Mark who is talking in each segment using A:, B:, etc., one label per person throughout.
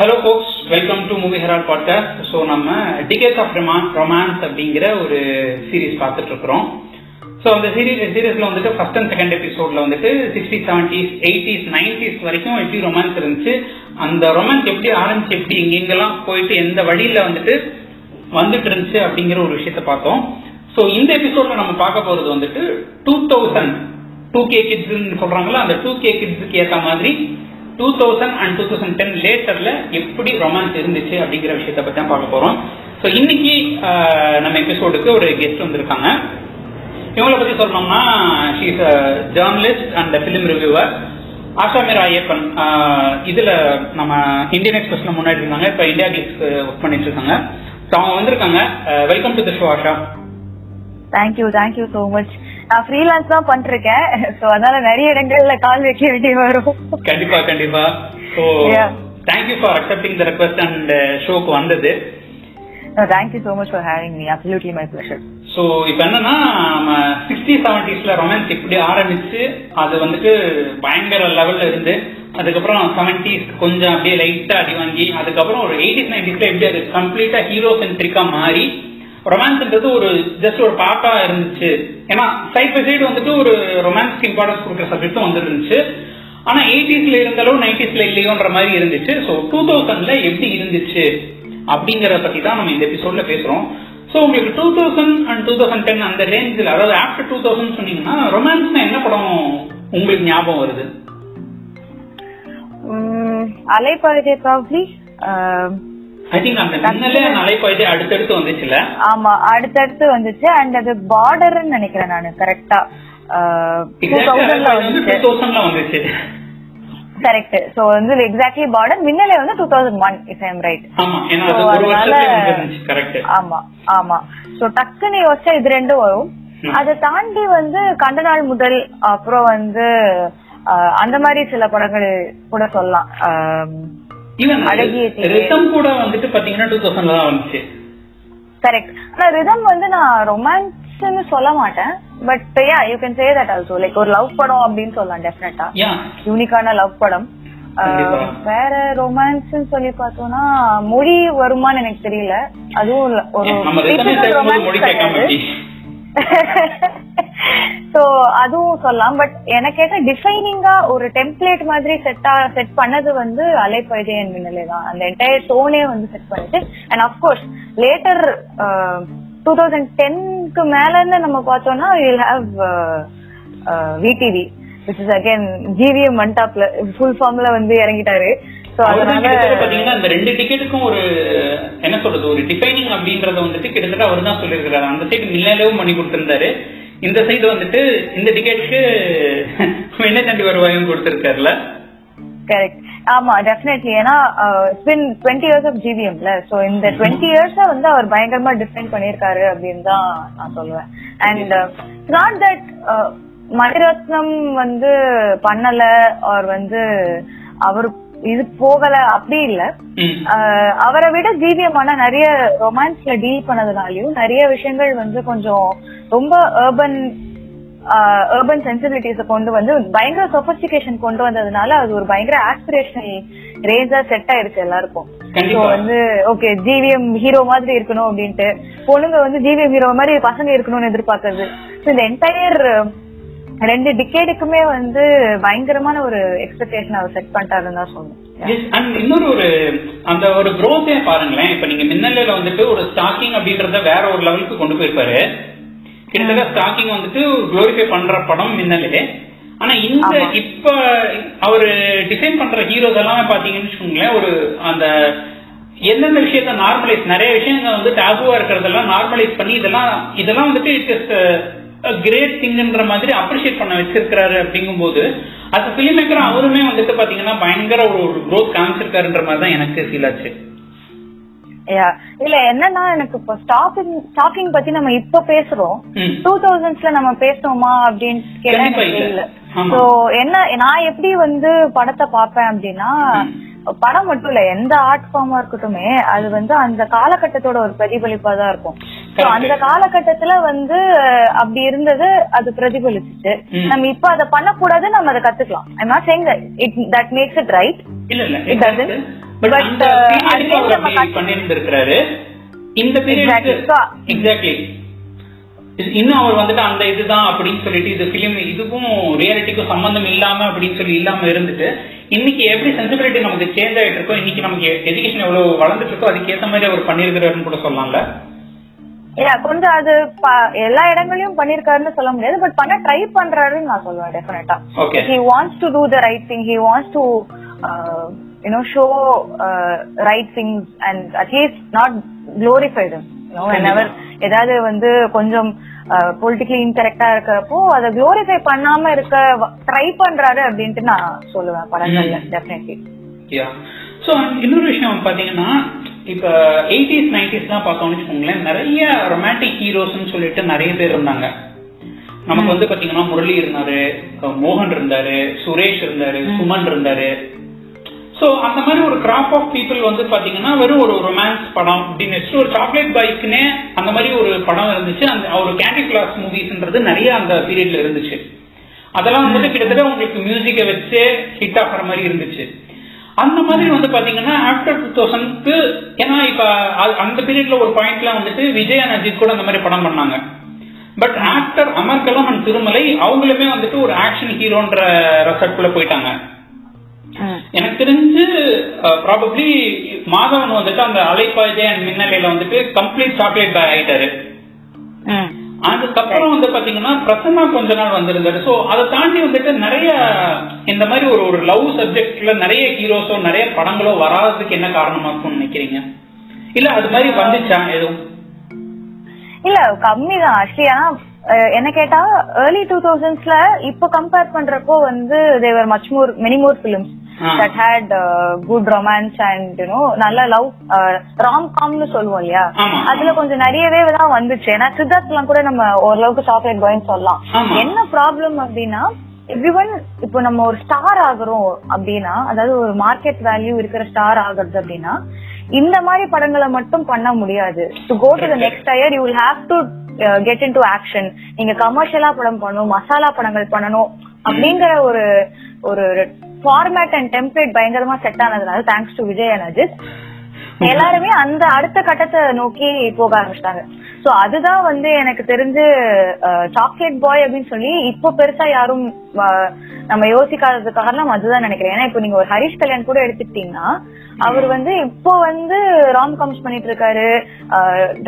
A: Hello folks welcome to movie herald podcast so நம்ம decades of Roman romance அப்படிங்கிற ஒரு series பார்த்துட்டு இருக்கிறோம். ஸோ அந்த சீரீஸ் சீரீஸில் வந்துட்டு ஃபர்ஸ்ட் அண்ட் செகண்ட் எபிசோட்ல வந்துட்டு சிக்ஸ்டி செவன்டிஸ் எயிட்டிஸ் நைன்டிஸ் வரைக்கும் எப்படி ரொமான்ஸ் இருந்துச்சு அந்த ரொமான்ஸ் எப்படி ஆரம்பிச்சு எப்படி எங்கெங்கெல்லாம் போயிட்டு எந்த வழியில் வந்துட்டு வந்துட்டு இருந்துச்சு அப்படிங்கிற ஒரு விஷயத்த பார்த்தோம். ஸோ இந்த எபிசோடில் நம்ம பார்க்க போகிறது வந்துட்டு டூ தௌசண்ட் டூ கே கிட்ஸ்ன்னு சொல்கிறாங்களோ அந்த டூ கே கிட்ஸுக்கு ஏற்ற மாதிரி two thousand and two thousand ten லேட்டர்ல எப்படி ரொமான்ஸ் இருந்துச்சு அப்படிங்கிற விஷயத்த பத்தி தான் பார்க்க போறோம். ஸோ இன்னைக்கு நம்ம எபிசோடுக்கு ஒரு கெஸ்ட் வந்திருக்காங்க. இவங்களை பத்தி சொல்லணும்னா she's journalist and film reviewer Ashameer Iyappan இதுல நம்ம இந்தியன் எக்ஸ்பிரஸ்ல முன்னாடி இருந்தாங்க. இப்ப இந்தியா கிளிக்ஸ் ஒர்க் பண்ணிட்டு இருக்காங்க. ஸோ அவங்க வந்திருக்காங்க. Welcome to the show Asha.
B: Thank you thank you so much நான் ஃப்ரீலான்ஸ் தான் பண்ணிருக்கேன் சோ அதனால நிறைய இடங்கள்ல கால் வைக்க வேண்டி வரும்.
A: கண்டிப்பா கண்டிப்பா. So
B: Yeah.
A: Thank you for accepting the request and ஷோக்கு வந்தது.
B: Thank you so much for having me absolutely my pleasure
A: so இப்போ என்னன்னா நம்ம சிக்ஸ்டி செவன்டிஸ்ல ரொமான்ஸ் எப்படி ஆரம்பிச்சு அது வந்துட்டு பயங்கர லெவல்ல இருந்து அதுக்கப்புறம் செவன்டிஸ் கொஞ்சம் அப்படியே லைட்டா அடி வாங்கி அதுக்கப்புறம் ஒரு எயிட்டிஸ் நைன்டிஸ்ல எப்படி அது கம்ப்ளீட்டா ஹீரோ சென்ட்ரிக்கா மாறி ரொமான்ஸ்ன்றது ஒரு ஜஸ்ட் ஒரு பார்ட்டா இருந்துச்சு. ஏன்னா சைட் பை சைடு வந்துட்டு ஒரு ரொமான்ஸ்க்கு இம்பார்ட்டன்ஸ் கொடுக்குற சப்ஜெக்டும் வந்துட்டு இருந்துச்சு. ஆனா எயிட்டிஸ்ல இருந்தாலும் நைன்டிஸ்ல இல்லையோன்ற மாதிரி இருந்துச்சு. ஸோ டூ தௌசண்ட்ல எப்படி இருந்துச்சு? அப்படிங்கறத பத்தி தான் நம்ம இந்த எபிசோட்ல பேசுறோம். ஸோ உங்களுக்கு two thousand and two thousand ten அந்த ரேஞ்சில் அதாவது ஆஃப்டர் டூ தௌசண்ட் சொன்னீங்கன்னா ரொமான்ஸ்னா என்ன படம் உங்களுக்கு ஞாபகம் வருது?
B: அலைப்பாயுதே ப்ராப்ளி ஆமா அடுத்தடுத்து வந்துச்சு. அண்ட் அது பார்டர்னு நினைக்கிறேன் நானு கரெக்டா கரெக்ட் சோ வந்து எக்ஸாக்ட்லி பார்டர் மின்னலே வந்து two thousand one if I'm right அதனால- ஆமா ஆமா. சோ டக்குன்னு யோசிச்சா இது ரெண்டும் வரும். அதை தாண்டி வந்து கண்ட நாள் முதல் அப்புறம் வந்து அந்த மாதிரி சில படங்கள் கூட சொல்லலாம்.
A: ஈவன்
B: அழகிய.
A: ரிதம் கூட வந்துட்டு பாத்தீங்கன்னா டூ தௌசண்ட்ல தான் வந்துச்சு
B: கரெக்ட் ஆனா ரிதம் வந்து நான் ரொமான்ஸ்னு சொல்ல மாட்டேன் but yeah you can say that also like ஒரு லவ் படம் அப்படின்னு சொல்லலாம் டெஃபினட்டா யூனிக்கான லவ் படம். வேற ரொமான்ஸ் சொல்லி பார்த்தோம்னா மொழி வருமான்னு எனக்கு தெரியல அதுவும். ஒரு
A: கேட்காம
B: கிடையாது. சோ அதுவும் சொல்லலாம். பட் எனக்கு கேட்ட டிஃபைனிங்கா ஒரு டெம்ப்ளேட் மாதிரி செட்டா செட் பண்ணது வந்து அலைப்பழுதே என் மின்னலே தான். அந்த என்டையர் டோனே வந்து செட் பண்ணிட்டு and of course later two thousand டென்க்கு மேல இருந்து நம்ம பார்த்தோம்னா will have VTV which is again GVM மண்டாப்ல full ஃபார்ம்ல வந்து இறங்கிட்டாரு.
A: பாத்தீங்கன்னா அந்த ரெண்டு டிக்கெட்டுக்கும் ஒரு என்ன சொல்றது ஒரு டிஃபைனிங் அப்படின்றத வந்துட்டு கிட்டத்தட்ட அவர் தான் சொல்லியிருக்கிறாரு. அந்த சைடு மின்னலேவும் பண்ணி கொடுத்திருந்தாரு. இந்த சைடு வந்துட்டு இந்த டிக்கெட்டுக்கு என்ன தண்டி வருவாயும் கொடுத்திருக்காருல?
B: கரெக்ட் ஆமா டெஃபினெட்லி ஏன்னா டுவெண்ட்டி இயர்ஸ் ஆஃப் ஜிவிஎம்ல சோ இந்த டுவெண்ட்டி இயர்ஸா வந்து அவர் பயங்கரமா டிஃபைன் பண்ணிருக்காரு அப்படின்னு தான் நான் சொல்லுவேன். அண்ட் நாட் தட் மணிரத்னம் வந்து பண்ணல. அவர் வந்து அவர் இது போகல அப்படி இல்ல. அவரை விட ஜிவிஎம் ஆனா நிறைய ரொமான்ஸ்ல டீல் பண்ணதுனாலயும் நிறைய விஷயங்கள் வந்து கொஞ்சம் ரொம்ப அர்பன் அர்பன் சென்சிபிலிட்டிஸ கொண்டு வந்து பயங்கர சொபஸ்டிகேஷன் கொண்டு வந்ததுனால அது ஒரு பயங்கர ஆஸ்பிரேஷனல் ரேஞ்சா செட் ஆயிடுச்சு எல்லாருக்கும். வந்து ஓகே ஜிவிஎம் ஹீரோ மாதிரி இருக்கணும் அப்படின்ட்டு பொண்ணுங்க வந்து ஜிவிஎம் ஹீரோ மாதிரி பசங்க இருக்கணும்னு எதிர்பார்க்கறது. இந்த என்டையர் ரெண்டு டிக்கேடுக்குமே வந்து பயங்கரமான ஒரு எக்ஸ்பெக்டேஷன் அவர் செட் பண்ணிட்டாருன்னு தான்
A: and இன்னொரு ஒரு அந்த ஒரு growth-ஏ பாருங்களேன். இப்ப நீங்க மின்னலில் வந்துட்டு ஒரு ஸ்டாக்கிங் அப்படின்றத வேற ஒரு லெவலுக்கு கொண்டு போயிருப்பாரு. கிட்டத்தட்ட ஸ்டாக்கிங் வந்துட்டு குளோரிஃபை பண்ற படம் மின்னலே. ஆனா இந்த. இப்ப அவரு டிசைன் பண்ற ஹீரோஸ் எல்லாமே பாத்தீங்கன்னு வச்சுக்கோங்களேன் ஒரு அந்த எந்தெந்த விஷயத்த நார்மலைஸ் நிறைய விஷயங்கள் வந்து டேபுவா இருக்கிறதெல்லாம் நார்மலைஸ் பண்ணி இதெல்லாம் இதெல்லாம் வந்துட்டு இட் கிரேட் திங்ன்ற மாதிரி அப்ரிஷியேட் பண்ண வச்சிருக்கிறாரு அப்படிங்கும்போது அது ஃபிலிம் மேக்கர் அவருமே வந்துட்டு பாத்தீங்கன்னா பயங்கர ஒரு ஒரு growth காமிச்சிருக்காருன்ற மாதிரி தான் எனக்கு ஃபீல் ஆச்சு.
B: இல்ல என்னன்னா எனக்கு இப்போ ஸ்டாக்கிங் ஸ்டாக்கிங் பத்தி நம்ம இப்ப பேசுறோம். டூ தௌசண்ட்ஸ்ல நம்ம பேசணுமா அப்படின்னு கேட்டா
A: கண்டிப்பா
B: எனக்கு
A: இல்ல.
B: இல்ல
A: ஆமா.
B: சோ என்ன நான் எப்படி வந்து படத்தை பார்ப்பேன் அப்படின்னா படம் மட்டும் இல்ல எந்த ஆர்ட் ஃபார்மா இருக்கட்டுமே அது வந்து அந்த காலகட்டத்தோட ஒரு பிரதிபலிப்பா தான் இருக்கும். அந்த காலகட்டத்துல வந்து அப்படி இருந்தது அது பிரதிபலிச்சுட்டு
A: ம்.
B: நம்ம இப்ப அதை பண்ணக்கூடாது நம்ம அதை கத்துக்கலாம். I not saying it that makes it right
A: இல்ல இல்ல
B: It doesn't?
A: But
B: uh,
A: பண்ணியிருந்திருக்கிறாரு. இந்த எக்ஸாக்ட்லி இன்னும் அவர் வந்துட்டு அந்த இதுதான் அப்படின்னு சொல்லிட்டு இது பிலிம் இதுக்கும் ரியாலிட்டிக்கும் சம்பந்தம் இல்லாம அப்படின்னு சொல்லி இல்லாம இருந்துட்டு இன்னைக்கு எப்படி சென்சிபிலிட்டி நமக்கு சேஞ்ச் ஆயிட்டு இருக்கோ இன்னைக்கு நமக்கு எஜுகேஷன் எவ்வளவு வளர்ந்துட்டு இருக்கோ அதுக்கு ஏத்த மாதிரி அவர் பண்ணிருக்கிறாருன்னு கூட சொல்லலாம்ல.
B: கொஞ்சம் அது எல்லா இடங்களையும் பண்ணிருக்காருன்னு சொல்ல முடியாது பட் பண்ண ட்ரை பண்றாருன்னு நான் சொல்லுவேன் டெஃபினட்டா
A: okay
B: he wants to do the right thing. He wants to uh, you know show uh, right things and at least not glorify them. You know whenever ஏதாவது வந்து கொஞ்சம் பொலிட்டிக்கலி இன்கரெக்டா இருக்கிறப்போ அதை குளோரிஃபை பண்ணாம இருக்க ட்ரை பண்றாரு அப்படின்ட்டு நான் சொல்லுவேன் படங்கள்ல டெஃபினெட்லி
A: ஸோ இன்னொரு விஷயம் பாத்தீங்கன்னா இப்ப எயிட்டிஸ் நைன்டிஸ்லாம் பார்த்தோம்னு வச்சுக்கோங்களேன் நிறைய ரொமான்டிக் ஹீரோஸ்னு சொல்லிட்டு நிறைய பேர் இருந்தாங்க. நமக்கு வந்து பாத்தீங்கன்னா முரளி இருந்தாரு மோகன் இருந்தாரு சுரேஷ் இருந்தாரு சுமன் இருந்தாரு. சோ அந்த மாதிரி ஒரு கிராப் ஆஃப் பீப்புள் வந்து பாத்தீங்கன்னா வெறும் ஒரு ரொமான்ஸ் படம் அப்படின்னு வச்சுட்டு ஒரு சாக்லேட் பைக்குனே அந்த மாதிரி ஒரு படம் இருந்துச்சு. அந்த ஒரு கேண்டி கிளாஸ் மூவிஸ்ன்றது நிறைய அந்த பீரியட்ல இருந்துச்சு. அதெல்லாம் வந்துட்டு கிட்டத்தட்ட உங்களுக்கு மியூசிக்கை வச்சு ஹிட் ஆகிற மாதிரி இருந்துச்சு. அந்த மாதிரி வந்து பாத்தீங்கன்னா ஆஃப்டர் டூ தௌசண்ட்க்கு ஏன்னா இப்ப அந்த பீரியட்ல ஒரு பாயிண்ட்ல வந்துட்டு விஜய் அஜித் கூட அந்த மாதிரி படம் பண்ணாங்க. But after Amarkalam and Thirumalai அவங்களுமே வந்துட்டு ஒரு ஆக்ஷன் ஹீரோன்ற ரெசர்ட்குள்ள போயிட்டாங்க. எனக்கு தெரிஞ்சு ப்ராபப்ளி மாதவன் வந்துட்டு அந்த அலைப்பாய்தே அண்ட் மின்னலையில வந்துட்டு கம்ப்ளீட் சாக்லேட் பாய் ஆயிட்டாரு. அதுக்கப்புறம் வந்து பாத்தீங்கன்னா பிரசன்னா கொஞ்ச நாள் வந்திருந்தாரு. சோ அதை தாண்டி வந்துட்டு நிறைய இந்த மாதிரி ஒரு ஒரு லவ் சப்ஜெக்ட்ல நிறைய ஹீரோஸோ நிறைய படங்களோ வராததுக்கு என்ன காரணமா இருக்கும்னு நினைக்கிறீங்க? இல்ல அது மாதிரி வந்துச்சா எதுவும்?
B: இல்ல கம்மி தான் ஆக்சுவலி ஆனா என்ன கேட்டா ஏர்லி டூ தௌசண்ட்ஸ்ல இப்ப கம்பேர் பண்றப்போ வந்து there were much more many more films that had good romance and you know நல்ல லவ் ராம் காம்னு சொல்லுவோம் இல்லையா. அதுல கொஞ்சம் நிறையவே தான் வந்துச்சு. ஏன்னா சித்தார்த்லாம் கூட நம்ம ஓரளவுக்கு சாக்லேட் பாய்ன்னு சொல்லலாம். என்ன ப்ராப்ளம் அப்படின்னா எவ்ரிவன் இப்போ நம்ம ஒரு ஸ்டார் ஆகுறோம் அப்படின்னா அதாவது ஒரு மார்க்கெட் வேல்யூ இருக்கிற ஸ்டார் ஆகுறது அப்படின்னா இந்த மாதிரி படங்களை மட்டும் பண்ண முடியாது. To go to the next tier you will have to get in to action நீங்க கமர்ஷியலா படம் பண்ணணும் மசாலா படங்கள் பண்ணணும் அப்படிங்கிற ஒரு ஒரு ஃபார்மேட் அண்ட் டெம்ப்ளேட் பயங்கரமா செட் ஆனதுனால தேங்க்ஸ் டு விஜய் and எல்லாருமே அந்த அடுத்த கட்டத்தை நோக்கி போக ஆரம்பிச்சிட்டாங்க. சோ அதுதான் வந்து எனக்கு தெரிஞ்சு சாக்லேட் பாய் அப்படின்னு சொல்லி இப்போ பெருசா யாரும் நம்ம யோசிக்காதது காரணம் அதுதான் நினைக்கிறேன். ஏன்னா இப்போ நீங்க ஒரு ஹரிஷ் கல்யாண் கூட எடுத்துக்கிட்டீங்கன்னா அவர் வந்து இப்போ வந்து ராம் காம்ஸ் பண்ணிட்டு இருக்காரு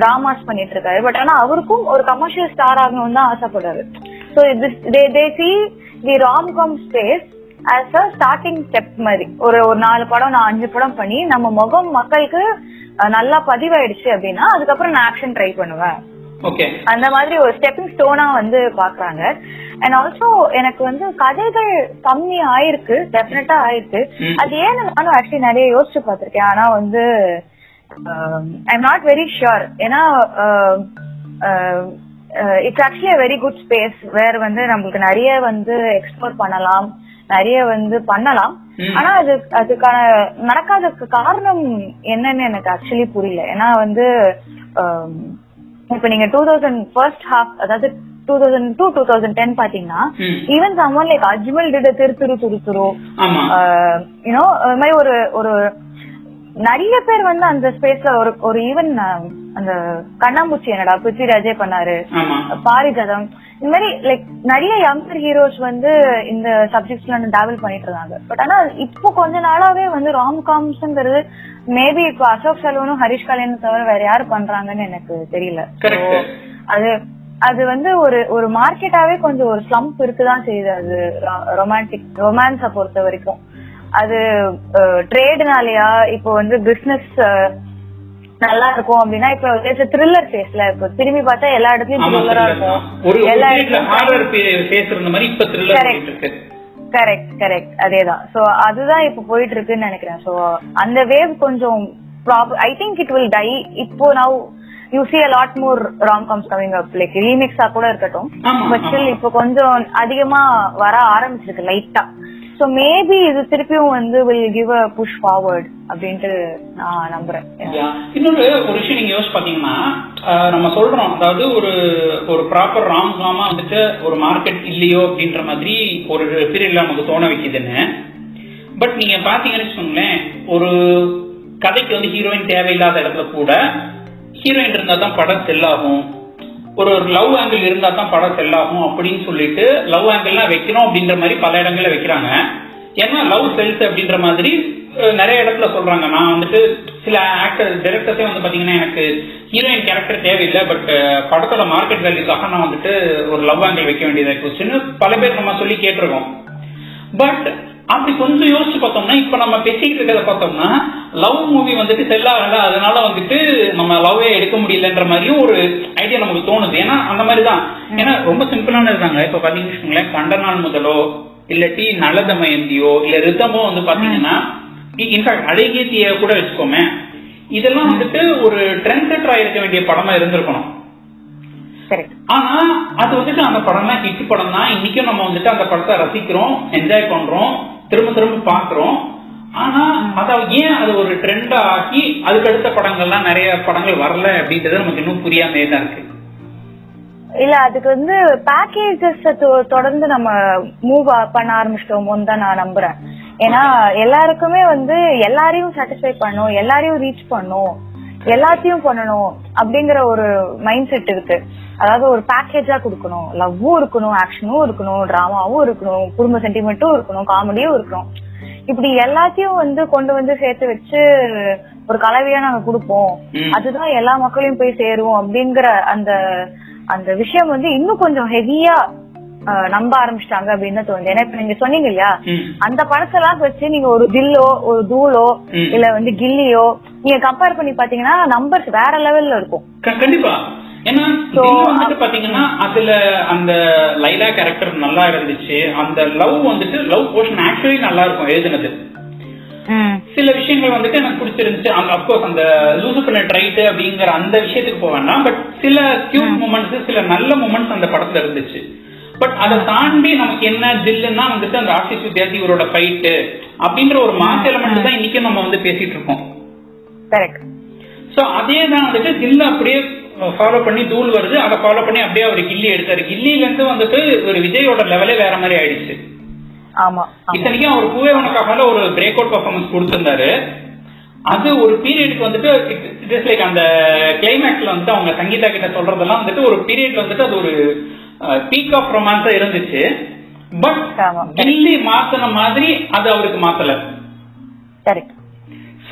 B: டிராமாஸ் பண்ணிட்டு இருக்காரு பட் ஆனா அவருக்கும் ஒரு கமர்ஷியல் ஸ்டார் ஆகணும்னு தான் ஆசைப்படுறாரு. So they they see the rom com space as a starting step மாதிரி. ஒரு ஒரு நாலு படம் நான் அஞ்சு படம் பண்ணி நம்ம முகம் மக்களுக்கு நல்லா பதிவாயிடுச்சு அப்படின்னா அதுக்கப்புறம் நான் ஆக்ஷன் ட்ரை பண்ணுவேன்.
A: ஓகே
B: அந்த மாதிரி ஒரு ஸ்டெப்பிங் ஸ்டோனா வந்து பாக்குறாங்க அண்ட் ஆல்சோ எனக்கு வந்து கதைகள் கம்மி ஆயிருக்கு டெஃபினட்டா ஆயிருக்கு. அது ஏன்னு நானும் ஆக்சுவலி நிறைய யோசிச்சு பார்த்திருக்கேன். ஆனா வந்து I am not very sure ஏன்னா it's actually very good space வேற வந்து நம்மளுக்கு நிறைய வந்து எக்ஸ்ப்ளோர் பண்ணலாம். நிறைய வந்து பண்ணலாம். ஆனா அது அதுக்கான நடக்காததுக்கு காரணம் என்னன்னு எனக்கு ஆக்சுவலி புரியல ஏன்னா வந்து இப்ப நீங்க டூ தௌசண்ட் ஃபர்ஸ்ட் ஹாஃப் அதாவது two thousand two two thousand ten பாத்தீங்கன்னா. Even someone like Ajmal did Thiru Thiru Thuru Thuru
A: ஆமா
B: யூனோ அது மாதிரி ஒரு ஒரு நிறைய பேர் வந்து அந்த ஸ்பேஸ்ல ஒரு ஒரு ஈவன் அந்த கண்ணாமூச்சி என்னடா பிருத்விராஜே பண்ணாரு. பாரிஜாதம். இந்த மாதிரி லைக் நிறைய யங்கர் ஹீரோஸ் வந்து இந்த சப்ஜெக்ட்ஸ்ல டிராவல் பண்ணிட்டு இருந்தாங்க. பட் ஆனா இப்போ கொஞ்ச நாளாவே வந்து ராம் காம்ஸ்ங்கிறது மேபி இப்போ அசோக் செல்வனும் ஹரிஷ் கல்யாணும் தவிர வேற யாரு பண்றாங்கன்னு எனக்கு தெரியல. அது அது வந்து ஒரு ஒரு மார்க்கெட்டாவே கொஞ்சம் ஒரு ஸ்லம்ப் இருக்குதான் செய்யுது. அது ரொமான்டிக் ரொமான்ஸ பொறுத்த வரைக்கும். அது ட்ரேடுனாலயா இப்போ வந்து பிசினஸ் நல்லா இருக்கும் அப்படின்னா இப்போ த்ரில்லர் ஃபேஸ்ல இப்போ திரும்பி பார்த்தா எல்லா இடத்துலயும் த்ரில்லரா. இருக்கும். எல்லா இடத்துலயும் கரெக்ட் கரெக்ட் அதேதான். சோ அதுதான் இப்போ போயிட்டு இருக்குன்னு நினைக்கிறேன். சோ அந்த வேவ் கொஞ்சம் I think it will die இப்போ now you see lot more rom coms coming up like ரீமிக்ஸா கூட இருக்கட்டும். But still. இப்போ கொஞ்சம் அதிகமா வர ஆரம்பிச்சிருக்கு லைட்டா சோ மேபி இது திருப்பியும் வந்து will give a push forward அப்படின்ட்டு நான் நம்புறேன்.
A: இன்னொரு ஒரு விஷயம் நீங்க யோசிச்சு பாத்தீங்கன்னா நம்ம சொல்றோம். அதாவது ஒரு ஒரு ப்ராப்பர் ராம் காமா வந்துட்டு ஒரு மார்க்கெட் இல்லையோ அப்படின்ற மாதிரி ஒரு பீரியட்ல நமக்கு தோண வைக்குதுன்னு. பட் நீங்க பாத்தீங்கன்னு வச்சுக்கோங்களேன் ஒரு கதைக்கு வந்து ஹீரோயின் தேவையில்லாத இடத்துல கூட ஹீரோயின் இருந்தா தான் படம் செல்லாகும் ஒரு ஒரு லவ் ஆங்கிள் இருந்தா தான் படம் செல்லாகும் அப்படின்னு சொல்லிட்டு லவ் ஆங்கிள்லாம் வைக்கணும் அப்படின்ற மாதிரி பல இடங்கள்ல வைக்கிறாங்க. ஏன்னா லவ் செல்ஸ் அப்படின்ற மாதிரி நிறைய இடத்துல சொல்றாங்க. நான் வந்துட்டு சில ஆக்டர் டைரக்டர்ஸே வந்து பாத்தீங்கன்னா எனக்கு ஹீரோயின் கேரக்டர் தேவையில்லை பட் படத்தோட மார்க்கெட் வேல்யூக்காக நான் வந்துட்டு ஒரு லவ் ஆங்கிள் வைக்க வேண்டியதாக போச்சுன்னு பல பேர் நம்ம சொல்லி கேட்டிருக்கோம். பட் அப்படி கொஞ்சம் யோசிச்சு பார்த்தோம்னா இப்ப நம்ம பேசிக்கிட்டு இருக்கிறத பார்த்தோம்னா லவ் மூவி வந்துட்டு செல் ஆகல அதனால வந்துட்டு நம்ம லவ்வே எடுக்க முடியலன்ற மாதிரியும் ஒரு ஐடியா நமக்கு தோணுது. ஏன்னா அந்த மாதிரி தான் ஏன்னா ரொம்ப சிம்பிளான இருந்தாங்க இப்ப பாத்தீங்கன்னு கண்ட நாள் முதலோ இல்லாட்டி நல்லத மயந்தியோ இல்ல ரிதமோ வந்து பாத்தீங்கன்னா இன்ஃபேக்ட் அழகிய தீய கூட வச்சுக்கோமே இதெல்லாம் வந்துட்டு ஒரு ட்ரெண்ட் செட்டரா இருக்க வேண்டிய படமா இருந்திருக்கணும். ஆனா அது வந்துட்டு அந்த படம்லாம் ஹிட் படம் தான் இன்னைக்கும் நம்ம வந்துட்டு அந்த படத்தை ரசிக்கிறோம் என்ஜாய் பண்றோம். திரும்ப திரும்ப பாக்குறோம் ஆனா அத ஏன் அது ஒரு ட்ரெண்ட் ஆக்கி அதுக்கு அடுத்த படங்கள்லாம் நிறைய படங்கள் வரல அப்படின்றது நமக்கு இன்னும் புரியாமே தான் இருக்கு.
B: இல்ல அதுக்கு வந்து பேக்கேஜஸ் தொடர்ந்து நம்ம மூவ் பண்ண ஆரம்பிச்சிட்டோமோன்னு தான் நான் நம்புறேன். ஏன்னா எல்லாருக்குமே வந்து எல்லாரையும் சாட்டிஸ்ஃபை பண்ணும் எல்லாரையும் ரீச் பண்ணும் எல்லாத்தையும் பண்ணணும் அப்படிங்கிற ஒரு மைண்ட் செட் இருக்கு. அதாவது ஒரு பேக்கேஜா கொடுக்கணும். லவ்வும் இருக்கணும் ஆக்ஷனும் இருக்கணும் டிராமாவும் இருக்கணும் குடும்ப சென்டிமெண்ட்டும் இருக்கணும் காமெடியும் இருக்கணும். இப்படி எல்லாத்தையும் வந்து கொண்டு வந்து சேர்த்து வச்சு ஒரு கலவையா நாங்க கொடுப்போம். அதுதான் எல்லா மக்களையும் போய் சேரும் அப்படிங்கிற அந்த அந்த விஷயம் வந்து இன்னும் கொஞ்சம் ஹெவியா நம்ப ஆரம்பிச்சிட்டாங்க அப்படின்னு தோணுது. ஏன்னா இப்ப நீங்க சொன்னீங்க இல்லையா. அந்த படத்தெல்லாம் வச்சு நீங்க ஒரு தில்லோ ஒரு தூளோ. இல்ல வந்து கில்லியோ நீங்க கம்பேர் பண்ணி பாத்தீங்கன்னா நம்பர்ஸ் வேற லெவல்ல இருக்கும்.
A: கண்டிப்பா. ஏன்னா வந்துட்டு பாத்தீங்கன்னா அதுல அந்த லைலா கேரக்டர் நல்லா இருந்துச்சு. அந்த லவ் வந்துட்டு லவ் போர்ஷன் ஆக்சுவலி நல்லா இருக்கும் எழுதுனது. சில விஷயங்கள் வந்துட்டு எனக்கு பிடிச்சிருந்துச்சு. அந்த அப்கோர்ஸ் அந்த லூசு பண்ண ட்ரைட்டு அப்படிங்கிற அந்த விஷயத்துக்கு வேண்டாம். பட் சில கியூட் மூமெண்ட்ஸ் சில நல்ல மூமெண்ட்ஸ் அந்த படத்துல இருந்துச்சு. பட் அதை தாண்டி நமக்கு என்ன தில்லுன்னா வந்துட்டு அந்த ஆசிஸ் வித்யார்த்தி இவரோட ஃபைட்டு அப்படின்ற ஒரு மாச எலமெண்ட் தான் இன்னைக்கும் நம்ம வந்து பேசிட்டு இருக்கோம். சோ அதே தான் வந்துட்டு தில்ல அப்படியே ஃபாலோ பண்ணி தூள் வருது. அதை ஃபாலோ பண்ணி அப்படியே அவர் கில்லி எடுத்தாரு. கில்லில இருந்து வந்துட்டு ஒரு விஜயோட லெவலே வேற மாதிரி ஆயிடுச்சு. இத்தனைக்கும் அவர் பூவே உனக்காக ஒரு பிரேக் அவுட் பர்ஃபார்மன்ஸ் கொடுத்திருந்தாரு. அது ஒரு பீரியடுக்கு வந்துட்டு இட் இஸ் லைக் அந்த கிளைமேக்ஸ்ல வந்துட்டு அவங்க சங்கீதா கிட்ட சொல்றதெல்லாம் வந்துட்டு ஒரு பீரியட்ல வந்துட்டு அது ஒரு பீக் ஆஃப் ரொமான்ஸா இருந்துச்சு. பட். கில்லி மாத்தின மாதிரி அது அவருக்கு மாத்தல.
B: கரெக்ட்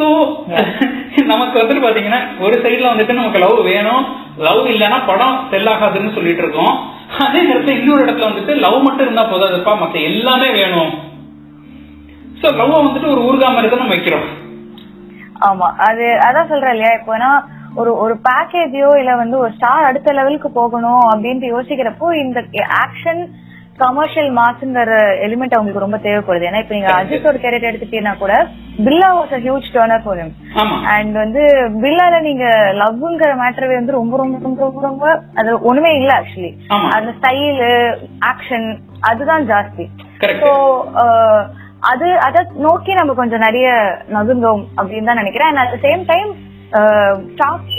A: சோ நமக்கு வந்துட்டு பாத்தீங்கன்னா ஒரு சைடுல வந்துட்டு நமக்கு லவ் வேணும். லவ் இல்லைன்னா படம் செல் ஆகாதுன்னு சொல்லிட்டு இருக்கோம். அதே நேரத்துல இன்னொரு இடத்துல வந்துட்டு லவ் மட்டும் இருந்தா போதாதுப்பா மத்த எல்லாமே வேணும். சோ லவ் வந்துட்டு ஒரு ஊர்கா மாதிரி தான் நம்ம வைக்கிறோம்.
B: ஆமா. அது அதான் சொல்றேன் இல்லையா? இப்போ ஒரு ஒரு பேக்கேஜோ இல்ல வந்து ஒரு ஸ்டார் அடுத்த லெவலுக்கு போகணும் அப்படின்ட்டு யோசிக்கிறப்போ இந்த ஆக்ஷன் கமர்ஷியல் மாஸ்ங்கிற எலிமெண்ட் அவங்களுக்கு ரொம்ப தேவைப்படுது. ஏன்னா இப்ப நீங்க அஜித்தோட கேரக்டர் எடுத்துட்டீங்கன்னா கூட Billa was a huge turner for him and வந்து பில்லால நீங்க லவ்ங்கிற மேட்டரவே வந்து ரொம்ப ரொம்ப ரொம்ப ரொம்ப ரொம்ப அது ஒண்ணுமே இல்ல ஆக்சுவலி. அந்த ஸ்டைலு ஆக்ஷன் அதுதான் ஜாஸ்தி. ஸோ அது அதை நோக்கி நம்ம கொஞ்சம் நிறைய நகுந்தோம் அப்படின்னு தான் நினைக்கிறேன். அண்ட் அட் சேம் டைம்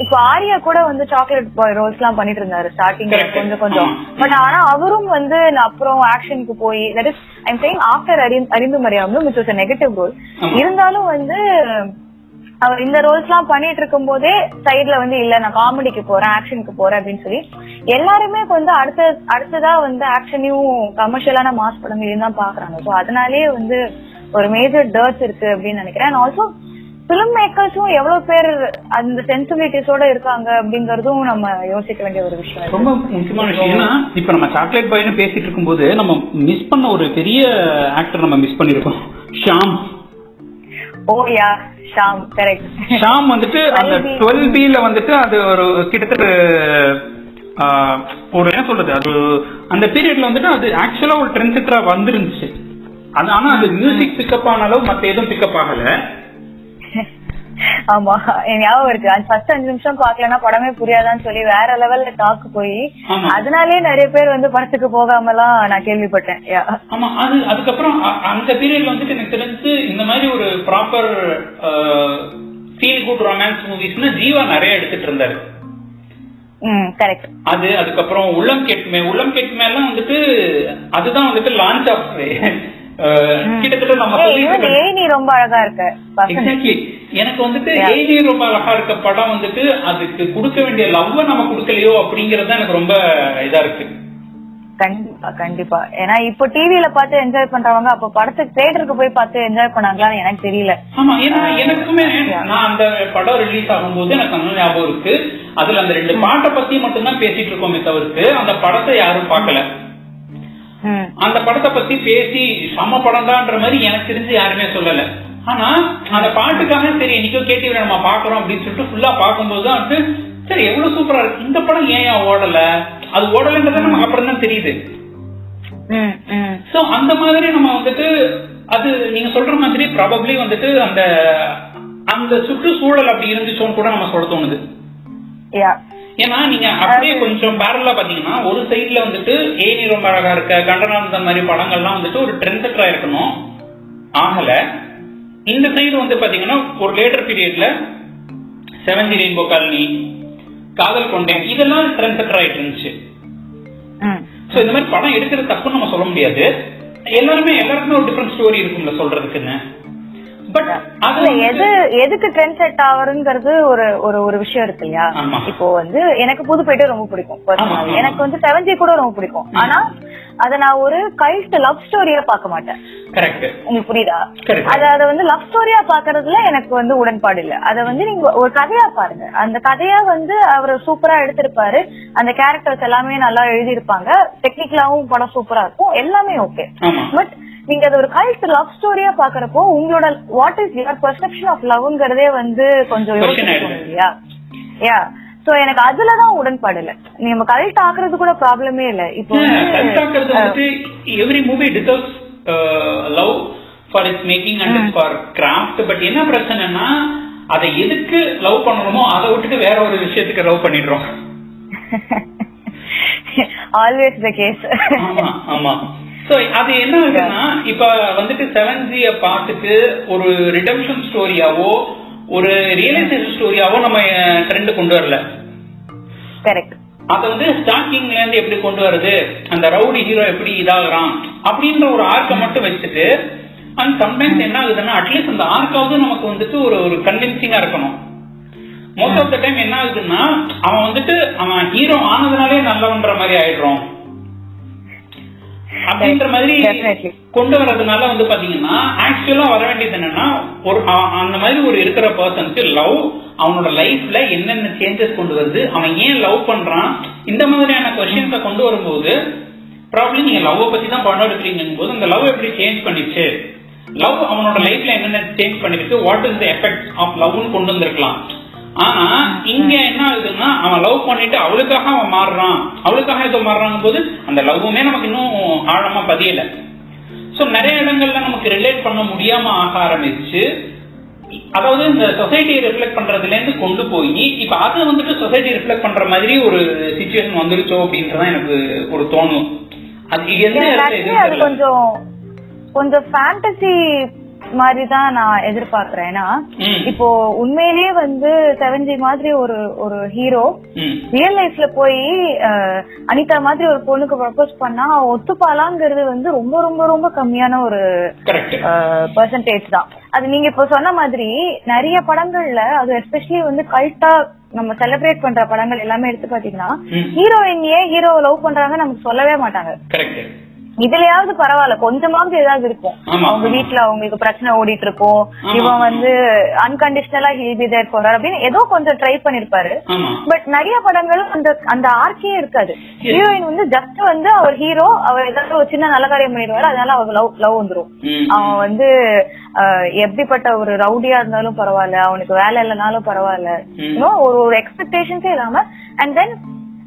B: இப்போ ஆர்யா கூட வந்து சாக்லேட் பாய் ரோல்ஸ் எல்லாம் பண்ணிட்டு இருந்தாரு ஸ்டார்டிங். கொஞ்சம் கொஞ்சம். பட் ஆனா அவரும் வந்து நான் அப்புறம் ஆக்ஷனுக்கு போய் that is I'm saying after அறிந்து மரியாதை விச் வாஸ் நெகட்டிவ் ரோல். இருந்தாலும் வந்து அவர் இந்த ரோல்ஸ் எல்லாம் பண்ணிட்டு இருக்கும் போதே சைடுல வந்து இல்ல நான் காமெடிக்கு போறேன் ஆக்ஷனுக்கு போறேன் அப்படின்னு சொல்லி எல்லாருமே இப்ப வந்து அடுத்த அடுத்ததா வந்து ஆக்ஷனையும் கமர்ஷியலான மாஸ் படங்களையும் தான் பாக்குறாங்க சோ அதனாலேயே வந்து ஒரு மேஜர் டர்ட்ஸ் இருக்கு அப்படின்னு நினைக்கிறேன் அண்ட் ஆல்சோ பிலிம் மேக்கர்ஸும் எவ்வளவு பேர் அந்த சென்சிபிலிட்டிஸோட இருக்காங்க அப்படிங்கறதும் நம்ம யோசிக்க வேண்டிய ஒரு விஷயம்.
A: ரொம்ப முக்கியமான விஷயம். ஏன்னா இப்ப நம்ம சாக்லேட் பாய்னு பேசிட்டு இருக்கும்போது நம்ம மிஸ் பண்ண ஒரு பெரிய ஆக்டர் நம்ம மிஸ் பண்ணிருக்கோம். Shaam
B: oh yeah Shaam correct
A: Shaam வந்துட்டு அந்த
B: 12B.
A: டுவெல் பில வந்துட்டு அது ஒரு கிட்டத்தட்ட ஒரு என்ன சொல்றது அது அந்த பீரியட்ல வந்துட்டு அது ஆக்சுவலா ஒரு ட்ரெண்ட் செட்டரா வந்துருந்துச்சு. அது ஆனா அது மியூசிக் பிக்கப் ஆன அளவு மத்த எதுவும் பிக்கப் ஆகல.
B: ஆமா. ஞாபகம் இருக்கு. ஃபர்ஸ்ட் அஞ்சு நிமிஷம் பாக்கலன்னா படமே புரியாதான்னு சொல்லி வேற லெவல்ல டாக்கு போய்
A: ஆமா.
B: அதனாலே நிறைய பேர் வந்து படத்துக்கு போகாமலாம் நான் கேள்விப்பட்டேன்.
A: ஆமா. அது அதுக்கப்புறம் அந்த பீரியட்ல வந்துட்டு எனக்கு தெரிஞ்சு இந்த மாதிரி ஒரு ப்ராப்பர் ஃபீல் குட் ரொமான்ஸ் மூவிஸ்னு ஜீவா நிறைய எடுத்துட்டு இருந்தாரு.
B: ம் கரெக்ட்
A: அது அதுக்கப்புறம் உள்ளம் கேட்குமே உள்ளம் கேட்குமே எல்லாம் வந்துட்டு அதுதான் வந்துட்டு லான்ச் ஆஃப் கிட்டத்தட்ட நம்ம
B: நீ ரொம்ப அழகா இருக்க.
A: எக்ஸாக்ட்லி எனக்கு வந்துட்டு ஏஜே ரொம்ப அழகா இருக்க படம் வந்துட்டு அதுக்கு கொடுக்க வேண்டிய லவ்வ நம்ம கொடுக்கலையோ அப்படிங்கறது எனக்கு ரொம்ப இதா இருக்கு.
B: கண்டிப்பா கண்டிப்பா. ஏன்னா இப்போ டிவில பார்த்து என்ஜாய் பண்றவங்க அப்ப படத்துக்கு தியேட்டருக்கு போய் பார்த்து என்ஜாய் பண்ணாங்களான்னு எனக்கு தெரியல.
A: ஆமா ஏன்னா எனக்குமே நான் அந்த படம் ரிலீஸ் ஆகும்போது எனக்கு நல்ல ஞாபகம் இருக்கு. அதுல அந்த ரெண்டு பாட்டை பத்தி மட்டும்தான் பேசிட்டு இருக்கோமே தவிர்த்து அந்த படத்தை யாரும் பார்க்கல.
B: ம்.
A: அந்த படத்தை பத்தி பேசி சம படம் தான்ற மாதிரி எனக்கு தெரிஞ்சு யாருமே சொல்லல. ஆனா அந்த பாட்டுக்காக சரி இன்னைக்கும் கேட்டிவி நம்ம பாக்குறோம் அப்படின்னு சொல்லிட்டு ஃபுல்லா பார்க்கும்போது தான் வந்து சரி எவ்வளவு சூப்பரா இருக்கு. இந்த படம் ஏன் ஓடல? அது ஓடலன்றது நமக்கு அப்புறம் தான் தெரியுது சோ அந்த மாதிரி நம்ம வந்துட்டு அது நீங்க சொல்ற மாதிரி ப்ராபப்ளி வந்துட்டு அந்த அந்த சுற்றுச்சூழல் அப்படி இருந்துச்சோன்னு கூட நம்ம சொல்ல தோணுது. ஏன்னா நீங்க அப்படியே கொஞ்சம் பேரலா பாத்தீங்கன்னா ஒரு சைடுல வந்துட்டு ஏனி ரொம்ப அழகா இருக்க கண்டனானந்த மாதிரி படங்கள்லாம் வந்துட்டு ஒரு ட்ரெண்ட் செட்டரா இருக்கணும். ஆகல. இந்த சைடு வந்து பாத்தீங்கன்னா ஒரு லேட்டர் பீரியட்ல செவன்தி ரெயின்போ காலனி காதல் கொண்டேன் இதெல்லாம் ட்ரெண்ட் செட்டர் ஆயிட்டு இருந்துச்சு. சோ இந்த மாதிரி படம் எடுக்கிறது தப்புன்னு நம்ம சொல்ல முடியாது. எல்லாருமே எல்லாருக்குமே ஒரு டிஃபரெண்ட் ஸ்டோரி இருக்கும்ல சொல்றதுக்குன்னு. பட்
B: எது எதுக்கு ட்ரெண்ட் செட் ஆவருங்கிறது ஒரு ஒரு ஒரு விஷயம் இருக்கு இல்லையா. இப்போ வந்து எனக்கு புதுப்பேட்டை ரொம்ப பிடிக்கும். எனக்கு வந்து செவன்ஜி கூட ரொம்ப பிடிக்கும். ஆனா அத நான் ஒரு கைல்ட் லவ் ஸ்டோரியா பார்க்க மாட்டேன்.
A: கரெக்ட்
B: உங்களுக்கு புரியுதா. அத அத வந்து லவ் ஸ்டோரியா பாக்குறதுல எனக்கு வந்து உடன்பாடு இல்ல. அத வந்து நீங்க ஒரு கதையா பாருங்க. அந்த கதையா வந்து அவர் சூப்பரா எடுத்திருப்பாரு. அந்த கேரக்டர்ஸ் எல்லாமே நல்லா எழுதியிருப்பாங்க. டெக்னிக்கலாவும் படம் சூப்பரா இருக்கும். எல்லாமே ஓகே பட் நீங்க அது ஒரு கல்ட் லவ் ஸ்டோரியா பாக்குறப்போ உங்களோட what is your perception of லவ்ங்கிறதே வந்து கொஞ்சம் யோசிக்கணும். இல்லையா? யா சோ எனக்கு அதுலதான் உடன்பாடு இல்ல. நம்ம கல்ட் ஆக்குறது கூட ப்ராப்ளமே இல்ல. இப்போ
A: every movie deserves love for its making and for craft but என்ன பிரச்சனைனா அதை எதுக்கு லவ் பண்ணணுமோ அதை விட்டுட்டு வேற ஒரு விஷயத்துக்கு லவ் பண்ணிடுறோம்.
B: ஆல்வேஸ் த கேஸ்
A: ஆமா ஆமா. அது என்ன ஆகுதுன்னா இப்ப வந்துட்டு செவன் ஜிய பார்த்துட்டு ஒரு ரிடம்ஷன் ஸ்டோரியாவோ ஒரு ரியலைசேஷன் ஸ்டோரியாவோ நம்ம ட்ரெண்ட் கொண்டு வரல.
B: கரெக்ட்
A: அத வந்து ஸ்டார்டிங்ல இருந்து எப்படி கொண்டு வருது? அந்த ரவுடி ஹீரோ எப்படி இதாகுறான்? அப்படின்ற ஒரு ஆர்க்கை மட்டும் வச்சுட்டு அண்ட் சம்டைம்ஸ் என்ன ஆகுதுன்னா அட்லீஸ்ட் அந்த ஆர்க்காவது நமக்கு வந்துட்டு ஒரு ஒரு கன்வின்சிங்கா இருக்கணும். மோஸ்ட் ஆஃப் த டைம் என்ன ஆகுதுன்னா அவன் வந்துட்டு அவன் ஹீரோ ஆனதுனாலே நல்லவன்ற மாதிரி ஆயிடுறோம். அப்படின்ற மாதிரி. கொண்டு வர்றதுனால வந்து பாத்தீங்கன்னா ஆக்சுவலா வர வேண்டியது என்னன்னா ஒரு அந்த மாதிரி ஒரு இருக்கிற பர்சனுக்கு லவ் அவனோட லைஃப்ல என்னென்ன சேஞ்சஸ் கொண்டு வருது அவன் ஏன் லவ் பண்றான் இந்த மாதிரியான கொஸ்டின்ஸை கொண்டு வரும்போது ப்ராப்ளம் நீங்க லவ் பத்தி தான் படம் எடுக்கிறீங்க போது அந்த லவ் எப்படி சேஞ்ச் பண்ணிச்சு? லவ் அவனோட லைஃப்ல என்னென்ன சேஞ்ச் பண்ணிருக்கு what is the effect of லவ்னு கொண்டு வந்திருக்கலாம். ஆனா இங்க என்ன ஆகுதுன்னா அவன் லவ் பண்ணிட்டு அவளுக்காக அவன் மாறுறான். அவளுக்காக ஏதோ மாறுறாங்க போது அந்த லவ்வுமே நமக்கு இன்னும் ஆழமா பதியல. சோ நிறைய இடங்கள்ல நமக்கு ரிலேட் பண்ண முடியாம ஆக ஆரம்பிச்சு அதாவது இந்த சொசைட்டியை ரிஃப்ளெக்ட் பண்றதுல இருந்து கொண்டு போய் இப்ப அது வந்துட்டு சொசைட்டி ரிஃப்ளெக்ட் பண்ற மாதிரி ஒரு சுச்சுவேஷன் வந்துருச்சோ அப்படின்றதான் எனக்கு ஒரு தோணும். அது
B: கொஞ்சம் கொஞ்சம் ஃபேண்டசி மாதிரி தான் நான் எதிர்பார்க்கிறேன். ஏன்னா. இப்போ உண்மையிலேயே வந்து செவன்ஜி மாதிரி ஒரு ஒரு ஹீரோ ரியல் லைஃப்ல போய் அனிதா மாதிரி ஒரு பொண்ணுக்கு ப்ரப்போஸ் பண்ணா அவ ஒத்துப்பாளாங்கிறது வந்து ரொம்ப ரொம்ப ரொம்ப கம்மியான ஒரு பெர்சன்டேஜ் தான். அது நீங்க இப்போ சொன்ன மாதிரி நிறைய படங்கள்ல அது எஸ்பெஷலி வந்து கல்ட்டா நம்ம செலிப்ரேட் பண்ற படங்கள் எல்லாமே எடுத்து பாத்தீங்கன்னா. ஹீரோயின் ஏன் ஹீரோவை லவ் பண்றாங்க நமக்கு சொல்லவே மாட்டாங்க. இதுலயாவது பரவாயில்ல கொஞ்சமாவது ஏதாவது இருக்கும் அவங்க. வீட்ல அவங்களுக்கு பிரச்சனை ஓடிட்டு இருக்கும் இவன். வந்து அன்கண்டிஷனலா ஹில் பி தேர் போறாரு அப்படின்னு ஏதோ கொஞ்சம் ட்ரை பண்ணிருப்பாரு பட் நிறைய படங்கள் அந்த அந்த ஆர்க்கே இருக்காது. ஹீரோயின் வந்து ஜஸ்ட் வந்து அவர் ஹீரோ அவர் ஏதாவது ஒரு சின்ன நல்ல காரியம் பண்ணிடுவாரு அதனால அவர் லவ் லவ் வந்துரும். அவன் வந்து எப்படிப்பட்ட ஒரு ரவுடியா இருந்தாலும் பரவாயில்ல அவனுக்கு வேலை இல்லைனாலும் பரவாயில்ல ஒரு ஒரு எக்ஸ்பெக்டேஷன்ஸே இல்லாம and then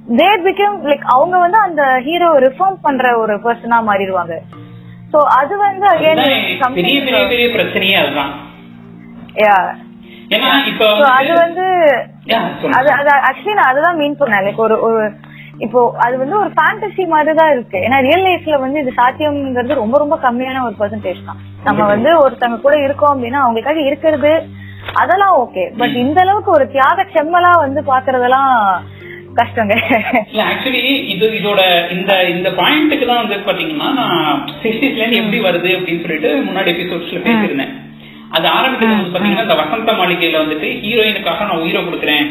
B: they become like அவங்க வந்து அந்த ஹீரோ ரிஃபார்ம் பண்ற ஒரு பர்சனா மாறிடுவாங்க. சோ அது வந்து
A: அதுதான் பெரிய பெரிய பெரிய பிரச்சனையே அதுதான்.
B: So அது வந்து. அது அது ஆக்சுவலி நான் அதுதான் மீன் பண்ணேன். லைக் ஒரு ஒரு இப்போ அது வந்து ஒரு ஃபேண்டசி மாதிரி தான் இருக்கு. ஏன்னா ரியல் லைஃப்ல வந்து இது சாத்தியம்ங்கிறது ரொம்ப ரொம்ப கம்மியான ஒரு பெர்சன்டேஜ் தான். நம்ம வந்து ஒருத்தங்க கூட இருக்கோம் அப்படின்னா அவங்களுக்காக இருக்கிறது அதெல்லாம் ஓகே பட் இந்த அளவுக்கு ஒரு தியாக செம்மலா வந்து பாக்குறதெல்லாம் கஷ்டங்க.
A: ஆக்சுவலி இது இதோட இந்த இந்த பாயிண்ட்டுக்கு தான் வந்து பாத்தீங்கன்னா நான் சிக்ஸ்டீஸ்ல இருந்து எப்படி வருது அப்படின்னு சொல்லிட்டு முன்னாடி எபிசோட்ஸ்ல பேசியிருந்தேன். அது ஆரம்பிக்கிறது வந்து பாத்தீங்கன்னா இந்த வசந்த மாளிகையில வந்துட்டு ஹீரோயினுக்காக நான் உயிரை கொடுக்குறேன்.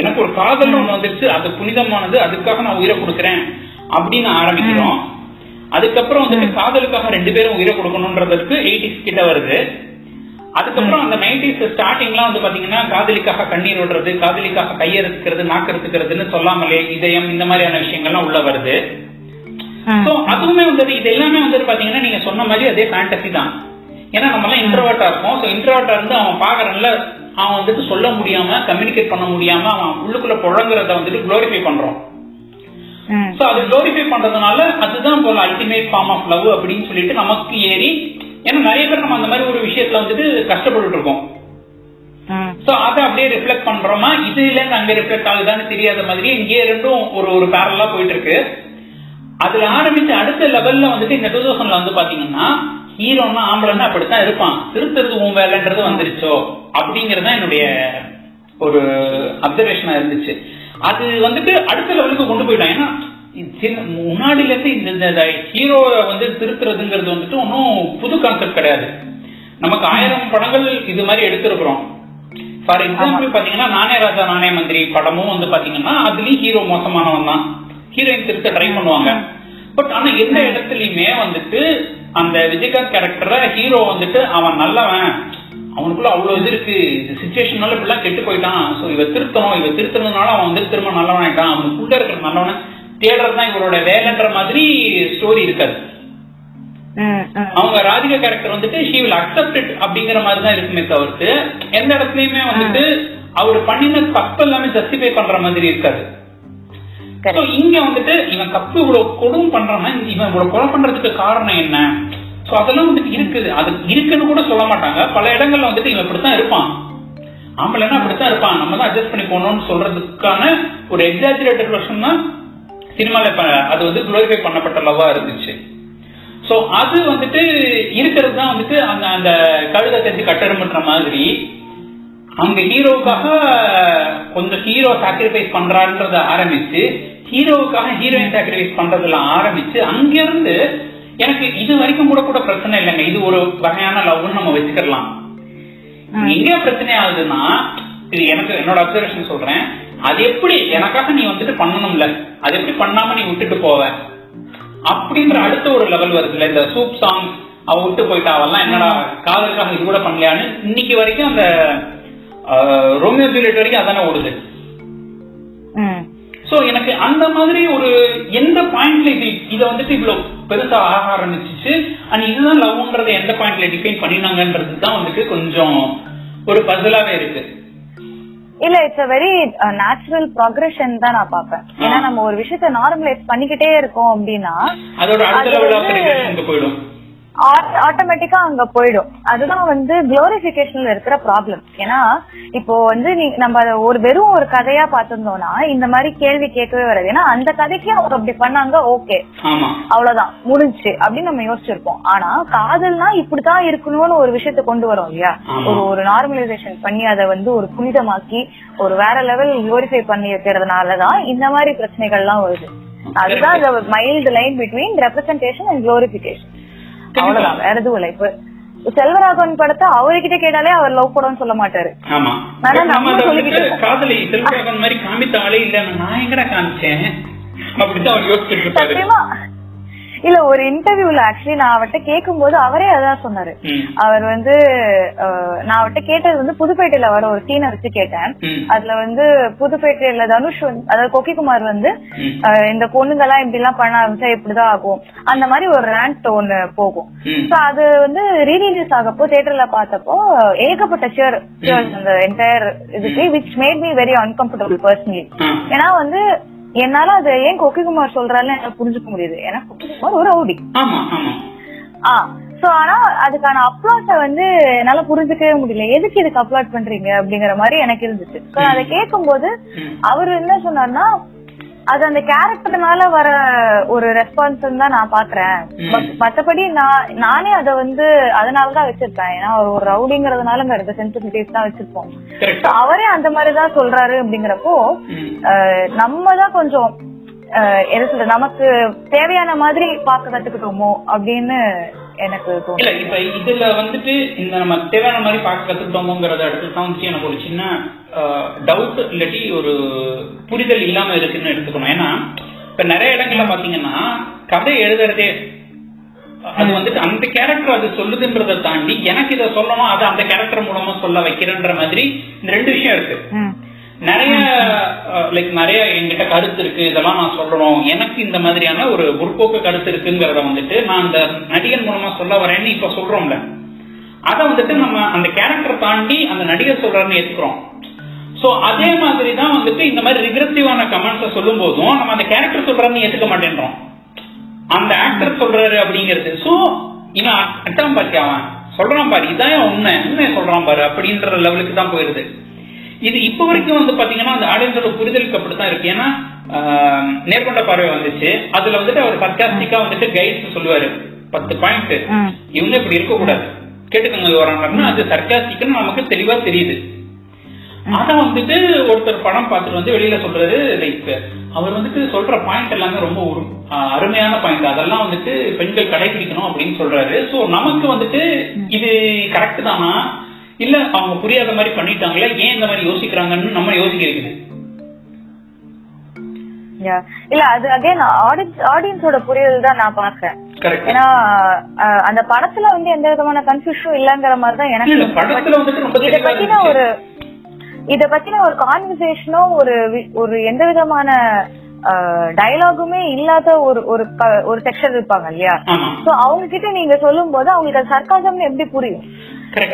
A: எனக்கு ஒரு காதல் ஒண்ணு வந்துருச்சு அது புனிதமானது அதுக்காக நான் உயிரை கொடுக்குறேன் அப்படின்னு ஆரம்பிக்கிறோம். அதுக்கப்புறம் வந்துட்டு காதலுக்காக ரெண்டு பேரும் உயிரை கொடுக்கணுன்றதுக்கு எயிட்டிஸ் கிட்ட வருது. அதுக்கப்புறம் அந்த நைன்டிஸ் ஸ்டார்டிங்லாம் வந்து பாத்தீங்கன்னா காதலிக்காக கண்ணீர் விடுறது காதலிக்காக கையெடுத்துக்கிறது நாக்கெடுத்துக்கிறதுன்னு சொல்லாமலே இதயம் இந்த மாதிரியான விஷயங்கள்லாம் உள்ள வருது. அதுவுமே வந்துட்டு இது எல்லாமே வந்துட்டு பாத்தீங்கன்னா நீங்க சொன்ன மாதிரி அதே ஃபேண்டசி தான். ஏன்னா நம்ம எல்லாம் இன்ட்ரோவர்ட்டா இருப்போம். ஸோ இன்ட்ரோவர்ட்டா இருந்து அவன் பாக்குறதுல அவன் வந்துட்டு சொல்ல முடியாம கம்யூனிகேட் பண்ண முடியாம அவன் உள்ளுக்குள்ள புழங்குறத வந்துட்டு குளோரிஃபை பண்றோம். சோ அது குளோரிஃபை பண்றதுனால அதுதான் போல அல்டிமேட் ஃபார்ம் ஆஃப் லவ் அப்படின்னு சொல்லிட்டு நமக்கு ஏறி ஏன்னா நிறைய பேர் நம்ம அந்த மாதிரி ஒரு விஷயத்துல வந்துட்டு கஷ்டப்பட்டு இருக்கோம் சோ அதை அப்படியே ரிஃப்ளெக்ட் பண்றோமா? இதுல இருந்து அங்க ரிஃப்ளெக்ட் ஆகுதான்னு தெரியாத மாதிரி இங்கே ரெண்டும் ஒரு ஒரு பேரலா போயிட்டு இருக்கு அதுல ஆரம்பிச்சு அடுத்த லெவல்ல வந்துட்டு இந்த டூ தௌசண்ட்ல வந்து பாத்தீங்கன்னா ஹீரோனா ஆம்பளைன்னா அப்படித்தான் இருப்பான். திருத்தறது உன் வேலைன்றது வந்துருச்சோ? அப்படிங்கறது என்னுடைய ஒரு அப்சர்வேஷனா இருந்துச்சு. அது வந்துட்டு அடுத்த லெவலுக்கு கொண்டு போயிட்டான். ஏன்னா முன்னாடில இருந்து இந்த ஹீரோவை வந்து திருத்துறதுங்கிறது வந்துட்டு ஒன்றும் புது கான்செப்ட் கிடையாது. நமக்கு ஆயிரம் படங்கள் இது மாதிரி எடுத்திருக்கிறோம். ஃபார் எக்ஸாம்பிள் பாத்தீங்கன்னா நானே ராஜா நானே மந்திரி படமும் வந்து பாத்தீங்கன்னா அதுலயும் ஹீரோ மோசமானவன் தான். ஹீரோயின் திருத்த ட்ரை பண்ணுவாங்க. பட் ஆனா எந்த இடத்துலயுமே வந்துட்டு அந்த விஜயகாந்த் கேரக்டரை ஹீரோ வந்துட்டு அவன் நல்லவன். அவனுக்குள்ள அவ்வளவு இது இருக்கு. சுச்சுவேஷனால இப்படிலாம் கெட்டு போயிட்டான். சோ இவ திருத்தணும் இவ திருத்தணும்னால அவன் வந்து திரும்ப நல்லவன் ஆயிட்டான் அவனுக்குள்ள இருக்கிற நல்லவனை தேடுறதுதான் இவரோட வேலைன்ற மாதிரி ஸ்டோரி இருக்காது. அவங்க ராதிகா கேரக்டர் வந்துட்டு ஷீ வில் அக்செப்ட் இட் அப்படிங்கிற மாதிரி தான் இருக்குமே தவிர்த்து எந்த இடத்துலயுமே வந்துட்டு அவர் பண்ணின தப்பு எல்லாமே ஜஸ்டிஃபை பண்ற மாதிரி இருக்காது. இங்க வந்துட்டு இவன் தப்பு இவ்வளவு கொடும் பண்றான்னா இவன் இவ்வளவு கொலை பண்றதுக்கு காரணம் என்ன? சோ அதெல்லாம் வந்துட்டு இருக்குது. அது இருக்குன்னு கூட சொல்ல மாட்டாங்க. பல இடங்கள்ல வந்துட்டு இவன் இப்படித்தான் இருப்பான். ஆம்பளைன்னா அப்படித்தான் இருப்பான். நம்ம தான் அட்ஜஸ்ட் பண்ணி போகணும்னு சொல்றதுக்கான ஒரு எக்ஸாஜுரேட்டட் வருஷம் தான் சினிமால அது வந்து குளோரிஃபை பண்ணப்பட்ட லவ்வா இருந்துச்சு. சோ அது வந்துட்டு இருக்கிறது தான் வந்துட்டு அந்த அந்த கழுதை தெரிஞ்சு கட்டெரும்புன்ற மாதிரி அங்க ஹீரோவுக்காக கொஞ்சம் ஹீரோ சாக்ரிஃபைஸ் பண்றான்றத ஆரம்பிச்சு ஹீரோவுக்காக ஹீரோயின் சாக்ரிஃபைஸ் பண்றதுல ஆரம்பிச்சு அங்கிருந்து எனக்கு இது வரைக்கும் கூட கூட பிரச்சனை இல்லைங்க. இது ஒரு வகையான லவ்னு நம்ம வச்சுக்கலாம். எங்க பிரச்சனை ஆகுதுன்னா இது எனக்கு என்னோட அப்சர்வேஷன் சொல்றேன். அது எப்படி? எனக்காக நீ வந்துட்டு பண்ணணும்ல. அது எப்படி பண்ணாம நீ விட்டுட்டு போவ? அப்படின்ற அடுத்த ஒரு லெவல் வருதுல்ல. இந்த சூப் சாங் அவ விட்டு போயிட்டா. அவெல்லாம் என்னடா காதலுக்காக இது கூட பண்ணலையான்னு இன்னைக்கு வரைக்கும் அந்த ரோமியோ ஜூலியட் வரைக்கும் அதானே ஓடுது. சோ எனக்கு அந்த மாதிரி ஒரு எந்த பாயிண்ட்ல இது இத வந்துட்டு இவ்வளவு பெருசா ஆக ஆரம்பிச்சிச்சு? அண்ட் இதுதான் லவ்ன்றதை எந்த பாயிண்ட்ல டிஃபைன் பண்ணினாங்கன்றது தான் வந்துட்டு கொஞ்சம் ஒரு பசலாவே இருக்கு.
B: இல்ல it's a very natural progression தான் நான் பாப்பேன் ஏன்னா நம்ம ஒரு விஷயத்த நார்மலைஸ் பண்ணிக்கிட்டே இருக்கோம் அப்படின்னா ஆட்டோமேட்டிக்கா அங்க போயிடும். அதுதான் வந்து குளோரிபிகேஷன்ல இருக்கிற ப்ராப்ளம் ஏன்னா இப்போ வந்து நம்ம ஒரு வெறும் ஒரு கதையா பார்த்திருந்தோம்னா இந்த மாதிரி கேள்வி கேட்கவே வராது. ஏன்னா அந்த கதைக்கு அவங்க அப்படி பண்ணாங்க ஓகே அவ்வளவுதான். முடிஞ்சு அப்படின்னு நம்ம யோசிச்சிருப்போம். ஆனா காதல்னா இப்படித்தான் இருக்கணும்னு ஒரு விஷயத்த கொண்டு வரோம் இல்லையா? ஒரு ஒரு நார்மலைசேஷன் பண்ணி அதை வந்து ஒரு புனிதமாக்கி ஒரு வேற லெவல் குளோரிஃபை பண்ணி வைக்கிறதுனாலதான் இந்த மாதிரி பிரச்சனைகள்லாம் வருது. அதுதான் mild line between representation and glorification அவ்வளவுதான். வேற எதுவும் இல்ல. இப்ப செல்வராகவன் படத்தை அவர்கிட்ட கேட்டாலே அவர் லவ் படம்னு சொல்ல மாட்டாரு.
A: ஆமா. காதலி செல்வராகவன் மாதிரி காமித்த ஆளே இல்ல நான் எங்கடா காமிச்சேன்? அப்படிதான் அவர் யோசிச்சுட்டு இருப்பாரு.
B: இல்ல ஒரு இன்டர்வியூல ஆக்சுவலி நான் அவர்கிட்ட கேட்கும் போது அவரே அதான் சொன்னாரு. அவர் வந்து நான் அவர்கிட்ட கேட்டது வந்து புதுப்பேட்டையில வர ஒரு சீனை வச்சு கேட்டேன். அதுல வந்து புதுப்பேட்டையில தனுஷ் அதாவது கொக்கிக்குமார் வந்து இந்த பொண்ணுங்க எல்லாம் இப்படி எல்லாம் பண்ண ஆரம்பிச்சா இப்படிதான் ஆகும். அந்த மாதிரி ஒரு ரேண்ட் ஒண்ணு போகும். சோ அது வந்து ரீரிலீஸ் ஆகப்போ தியேட்டர்ல பார்த்தப்போ ஏகப்பட்ட ஷேர் அந்த என்டையர் இதுக்கு which made me very uncomfortable personally ஏன்னா வந்து என்னால அது ஏன் கொக்கிகுமார் சொல்றாருன்னு என்னால புரிஞ்சுக்க முடியுது. ஏன்னா கொக்கிகுமார் ஒரு ரவுடி. ஆ சோ ஆனா அதுக்கான அப்ளாட்ட வந்து என்னால புரிஞ்சுக்கவே முடியல. எதுக்கு இதுக்கு அப்ளாட் பண்றீங்க அப்படிங்கிற மாதிரி எனக்கு இருந்துச்சு. அதை கேட்கும் போது அவரு என்ன சொன்னார்னா அது அந்த கேரக்டர்னால வர ஒரு ரெஸ்பான்ஸ் தான் நான் பாக்குறேன். மத்தபடி நான் நானே அத வந்து அதனாலதான் வச்சிருப்பேன். ஏன்னா ஒரு ரவுடிங்கிறதுனால அங்க இருக்க சென்சிட்டிவிட்டிஸ் தான் வச்சிருப்போம். அவரே அந்த மாதிரிதான் சொல்றாரு அப்படிங்கிறப்போ நம்ம தான் கொஞ்சம் என்ன சொல்ற நமக்கு தேவையான மாதிரி பார்க்க கத்துக்கிட்டோமோ அப்படின்னு எனக்கு
A: இல்ல இப்ப இதுல வந்துட்டு இந்த நம்ம தேவையான மாதிரி பார்க்க கத்துக்கிட்டோமோங்கிறத அடுத்து தான் வந்துட்டு எனக்கு ஒரு சின்ன டவுட் இல்லாட்டி ஒரு புரிதல் இல்லாம இருக்குன்னு எடுத்துக்கணும். ஏன்னா இப்ப நிறைய இடங்கள்ல பாத்தீங்கன்னா கதை எழுதுறதே அது வந்துட்டு அந்த கேரக்டர் அது சொல்லுதுன்றதை தாண்டி எனக்கு இதை சொல்லணும் அது அந்த கேரக்டர் மூலமா சொல்ல வைக்கிறேன்ற மாதிரி இந்த ரெண்டு விஷயம் இருக்கு. நிறைய லைக் நிறைய என்கிட்ட கருத்து இருக்கு இதெல்லாம் நான் சொல்றோம் எனக்கு இந்த மாதிரியான ஒரு முற்போக்கு கருத்து இருக்குங்கிறத வந்துட்டு நான் அந்த நடிகன் மூலமா சொல்ல வரேன்னு இப்ப சொல்றோம்ல. அதை வந்துட்டு நம்ம அந்த கேரக்டர் தாண்டி அந்த நடிகர் சொல்றாருன்னு எடுக்கிறோம் சோ அதே மாதிரி தான் வந்துட்டு இந்த மாதிரி ரிக்ரெசிவான கமெண்ட்ஸை சொல்லும் போதும் நம்ம அந்த கேரக்டர் சொல்றாருன்னு ஏத்துக்க மாட்டேன்றோம். அந்த ஆக்டர் சொல்றாரு அப்படிங்கிறது. சோ இவன் அட்டம் பாத்தியா சொல்றான் பாரு இதான் உண்மை. உண்மையை சொல்றான் பாரு அப்படின்ற லெவலுக்கு தான் போயிருது. இது இப்ப வரைக்கும் வந்து பாத்தீங்கன்னா அந்த ஆடியன்ஸோட புரிதலுக்கு அப்படித்தான் இருக்கு. ஏன்னா நேர்கொண்ட பார்வை வந்துச்சு. அதுல வந்துட்டு அவர் சர்க்காஸ்டிக்கா வந்துட்டு கைட்ஸ் சொல்லுவாரு. பத்து பாயிண்ட். இவங்க இப்படி இருக்க கூடாது கேட்டுக்கோங்க விவரம்னா அது சர்க்காஸ்டிக்னு நமக்கு தெளிவா தெரியுது. அத வந்துட்டு ஒருத்தர் படம் பார்த்துட்டு வந்து வெளியில சொல்றாரு லைக் அவர் வந்துட்டு சொல்ற பாயிண்ட் எல்லாமே ரொம்ப அருமையான பாயிண்ட் அதெல்லாம் வந்துட்டு பெண்கள் கடைபிடிக்கணும் அப்படின்னு சொல்றாரு. சோ நமக்கு வந்துட்டு இது கரெக்ட் தானா? இல்ல அவங்க புரியாத மாதிரி பண்ணிட்டாங்களா? ஏன் இந்த மாதிரி யோசிக்கிறாங்கன்னு நம்ம யோசிக்க இருக்குது.
B: இல்ல அது அகைன் ஆடியன்ஸோட புரிதல் தான் நான் பாக்குறேன் ஏன்னா அந்த படத்துல வந்து எந்த விதமான கன்ஃபியூஷனும் இல்லங்கிற மாதிரி தான் எனக்கு இத பத்தின. ஒரு இத பத்தின ஒரு கான்வர்சேஷனோ ஒரு ஒரு எந்த விதமான டயலாகுமே இல்லாத ஒரு ஒரு ஒரு செக்ஷன் இருப்பாங்க இல்லையா? சோ அவங்க கிட்ட நீங்க சொல்லும் போது அவங்களுக்கு சர்க்காசம் எப்படி புரியும்?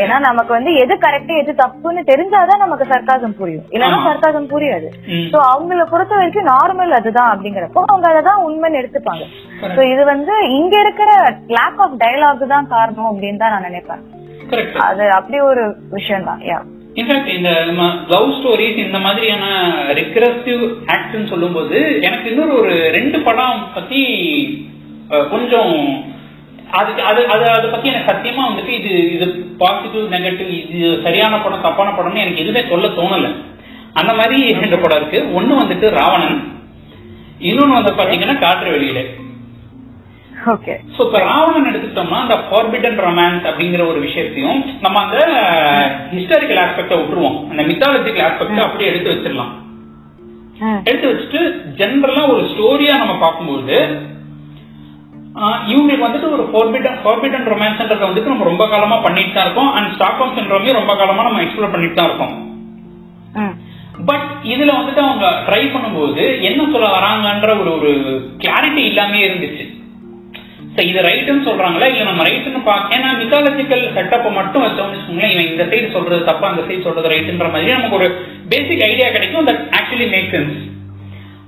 B: ஏன்னா நமக்கு வந்து எது கரெக்ட் எது தப்புன்னு தெரிஞ்சாதான் நமக்கு சர்க்காசம் புரியும். இல்லன்னா. சர்க்காசம் புரியாது. சோ அவங்கள பொறுத்த வரைக்கும் நார்மல் அதுதான் அப்படிங்கிறப்போ அவங்க அததான் உண்மைன்னு எடுத்துப்பாங்க. சோ இது வந்து இங்க இருக்கிற லேக் ஆஃப் டயலாக் தான் காரணம் அப்படின்னு தான் நான் நினைப்பேன். அது அப்படி ஒரு விஷயம் தான் யா
A: இன்ஃபேக்ட் இந்த நம்ம லவ் ஸ்டோரிஸ் இந்த மாதிரியான ரிக்ரெசிவ் ஆக்ட்னு சொல்லும்போது எனக்கு இன்னொரு ஒரு ரெண்டு படம் பத்தி கொஞ்சம் அதுக்கு அது அது அதை பத்தி எனக்கு சத்தியமா வந்துட்டு இது இது பாசிட்டிவ் நெகட்டிவ் இது சரியான படம் தப்பான படம்னு எனக்கு எதுவுமே சொல்ல தோணல. அந்த மாதிரி ரெண்டு படம் இருக்கு. ஒன்னு வந்துட்டு ராவணன். இன்னொன்னு வந்து பாத்தீங்கன்னா காற்று வெளியில.
B: ஓகே.
A: சோ இப்ப ராவணன் எடுத்துக்கிட்டோம்னா அந்த ஃபார்பிடன் ரொமான்ஸ் அப்படிங்கிற ஒரு விஷயத்தையும் நம்ம அந்த ஹிஸ்டாரிக்கல் ஆஸ்பெக்ட விட்டுருவோம். அந்த மித்தாலஜிக்கல் ஆஸ்பெக்ட அப்படியே எடுத்து வச்சிடலாம். எடுத்து வச்சுட்டு ஜென்ரலா ஒரு ஸ்டோரியா நம்ம பார்க்கும்போது இவங்களுக்கு வந்துட்டு ஒரு ஃபார்பிடன் ஃபார்பிடன் ரொமான்ஸ்ன்றத வந்துட்டு நம்ம ரொம்ப காலமா பண்ணிட்டு தான் இருக்கோம். அண்ட் ஸ்டாக்ஹோம் சிண்ட்ரோமையும் ரொம்ப காலமா நம்ம எக்ஸ்ப்ளோர் பண்ணிட்டு தான் இருக்கோம் பட் இதுல வந்துட்டு அவங்க ட்ரை பண்ணும்போது என்ன சொல்ல வராங்கன்ற ஒரு ஒரு கிளாரிட்டி இல்லாமே இருந்துச்சு. So, இது ரைட்டுன்னு சொல்றாங்களா? இல்ல நம்ம ரைட்டுன்னு பார்க்க ஏன்னா மித்தாலஜிக்கல் செட்டப்பை மட்டும் வச்சோம்னு வச்சுக்கோங்களேன் இவன் இந்த சைடு சொல்றது தப்பா அந்த சைடு சொல்றது ரைட்டுன்ற மாதிரி நமக்கு ஒரு பேசிக் ஐடியா கிடைக்கும். That actually make sense